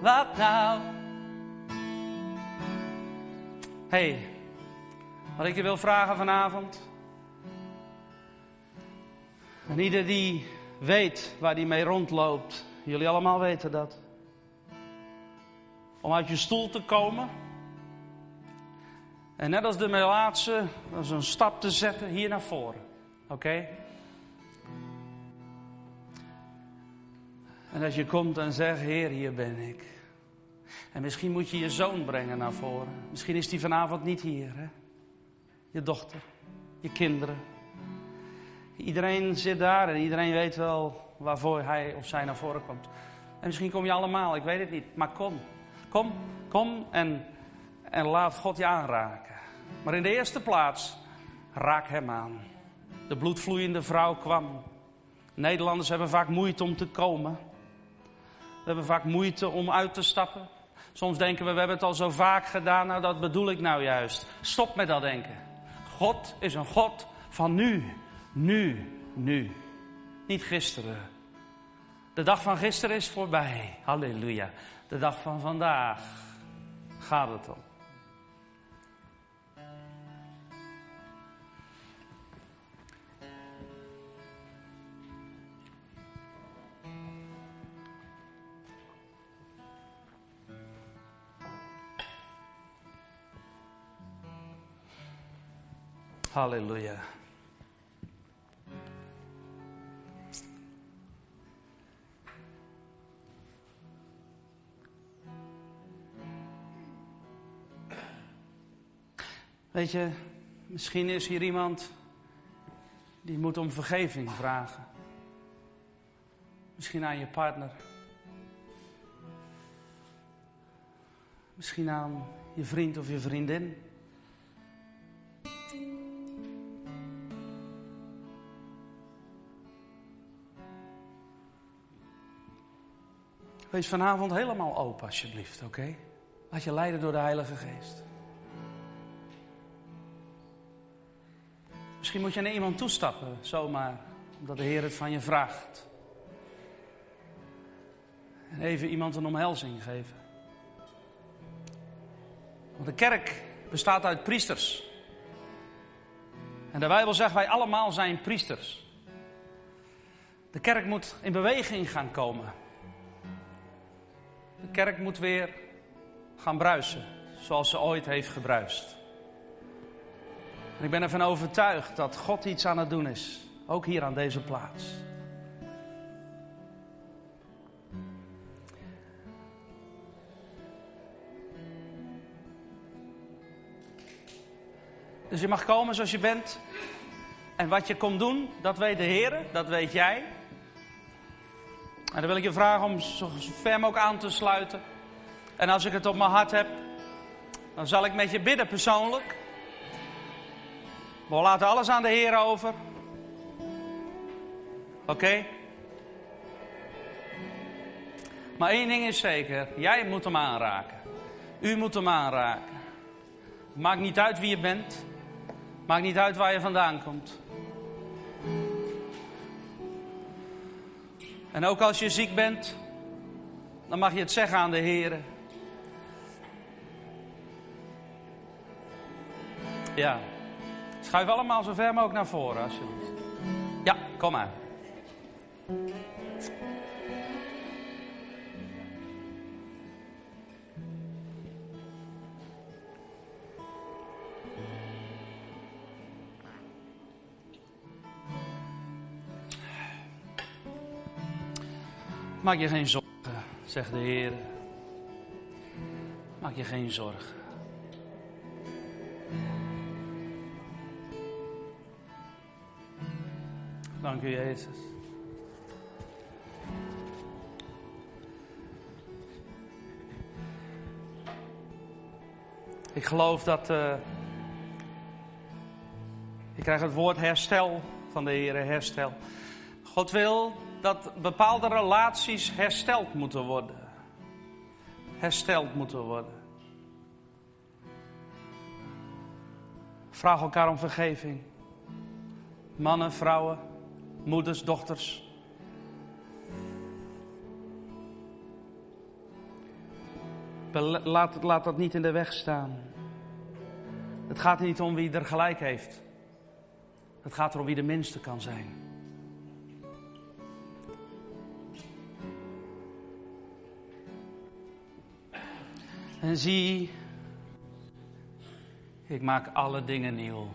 Wat nou? hey, wat ik je wil vragen vanavond. En ieder die weet waar die mee rondloopt, jullie allemaal weten dat. Om uit je stoel te komen en net als de Melaatse, is een stap te zetten hier naar voren. Oké? En als je komt en zegt, Heer, hier ben ik. En misschien moet je je zoon brengen naar voren. Misschien is die vanavond niet hier, hè? Je dochter, je kinderen. Iedereen zit daar en iedereen weet wel waarvoor hij of zij naar voren komt. En misschien kom je allemaal, ik weet het niet. Maar kom, kom, kom en en laat God je aanraken. Maar in de eerste plaats, raak hem aan. De bloedvloeiende vrouw kwam. Nederlanders hebben vaak moeite om te komen. We hebben vaak moeite om uit te stappen. Soms denken we, we hebben het al zo vaak gedaan. Nou, dat bedoel ik nou juist. Stop met dat denken. God is een God van nu. Nu, nu. Niet gisteren. De dag van gisteren is voorbij. Halleluja. De dag van vandaag gaat het om. Halleluja. Weet je, misschien is hier iemand die moet om vergeving vragen. Misschien aan je partner. Misschien aan je vriend of je vriendin. Wees vanavond helemaal open, alsjeblieft, oké? Laat je leiden door de Heilige Geest. Misschien moet je naar iemand toestappen, zomaar, omdat de Heer het van je vraagt. En even iemand een omhelzing geven. Want de kerk bestaat uit priesters. En de Bijbel zegt wij allemaal zijn priesters. De kerk moet in beweging gaan komen. De kerk moet weer gaan bruisen, zoals ze ooit heeft gebruist. En ik ben ervan overtuigd dat God iets aan het doen is, ook hier aan deze plaats. Dus je mag komen zoals je bent. En wat je komt doen, dat weet de Heer, dat weet jij. En dan wil ik je vragen om zo ver mogelijk aan te sluiten. En als ik het op mijn hart heb, dan zal ik met je bidden persoonlijk. We laten alles aan de Heer over. Oké? Maar één ding is zeker: jij moet hem aanraken. U moet hem aanraken. Maakt niet uit wie je bent. Maakt niet uit waar je vandaan komt. En ook als je ziek bent, dan mag je het zeggen aan de Heer. Ja. Schuif allemaal zo ver mogelijk naar voren, alsjeblieft. Ja, kom maar. Maak je geen zorgen, zegt de Heer. Maak je geen zorgen. Dank u, Jezus. Ik geloof dat. Uh, ik krijg het woord herstel van de Heer, herstel. God wil dat bepaalde relaties hersteld moeten worden. Hersteld moeten worden. Vraag elkaar om vergeving. Mannen, vrouwen, moeders, dochters. Laat, laat dat niet in de weg staan. Het gaat er niet om wie er gelijk heeft. Het gaat erom wie de minste kan zijn. En zie, ik maak alle dingen nieuw.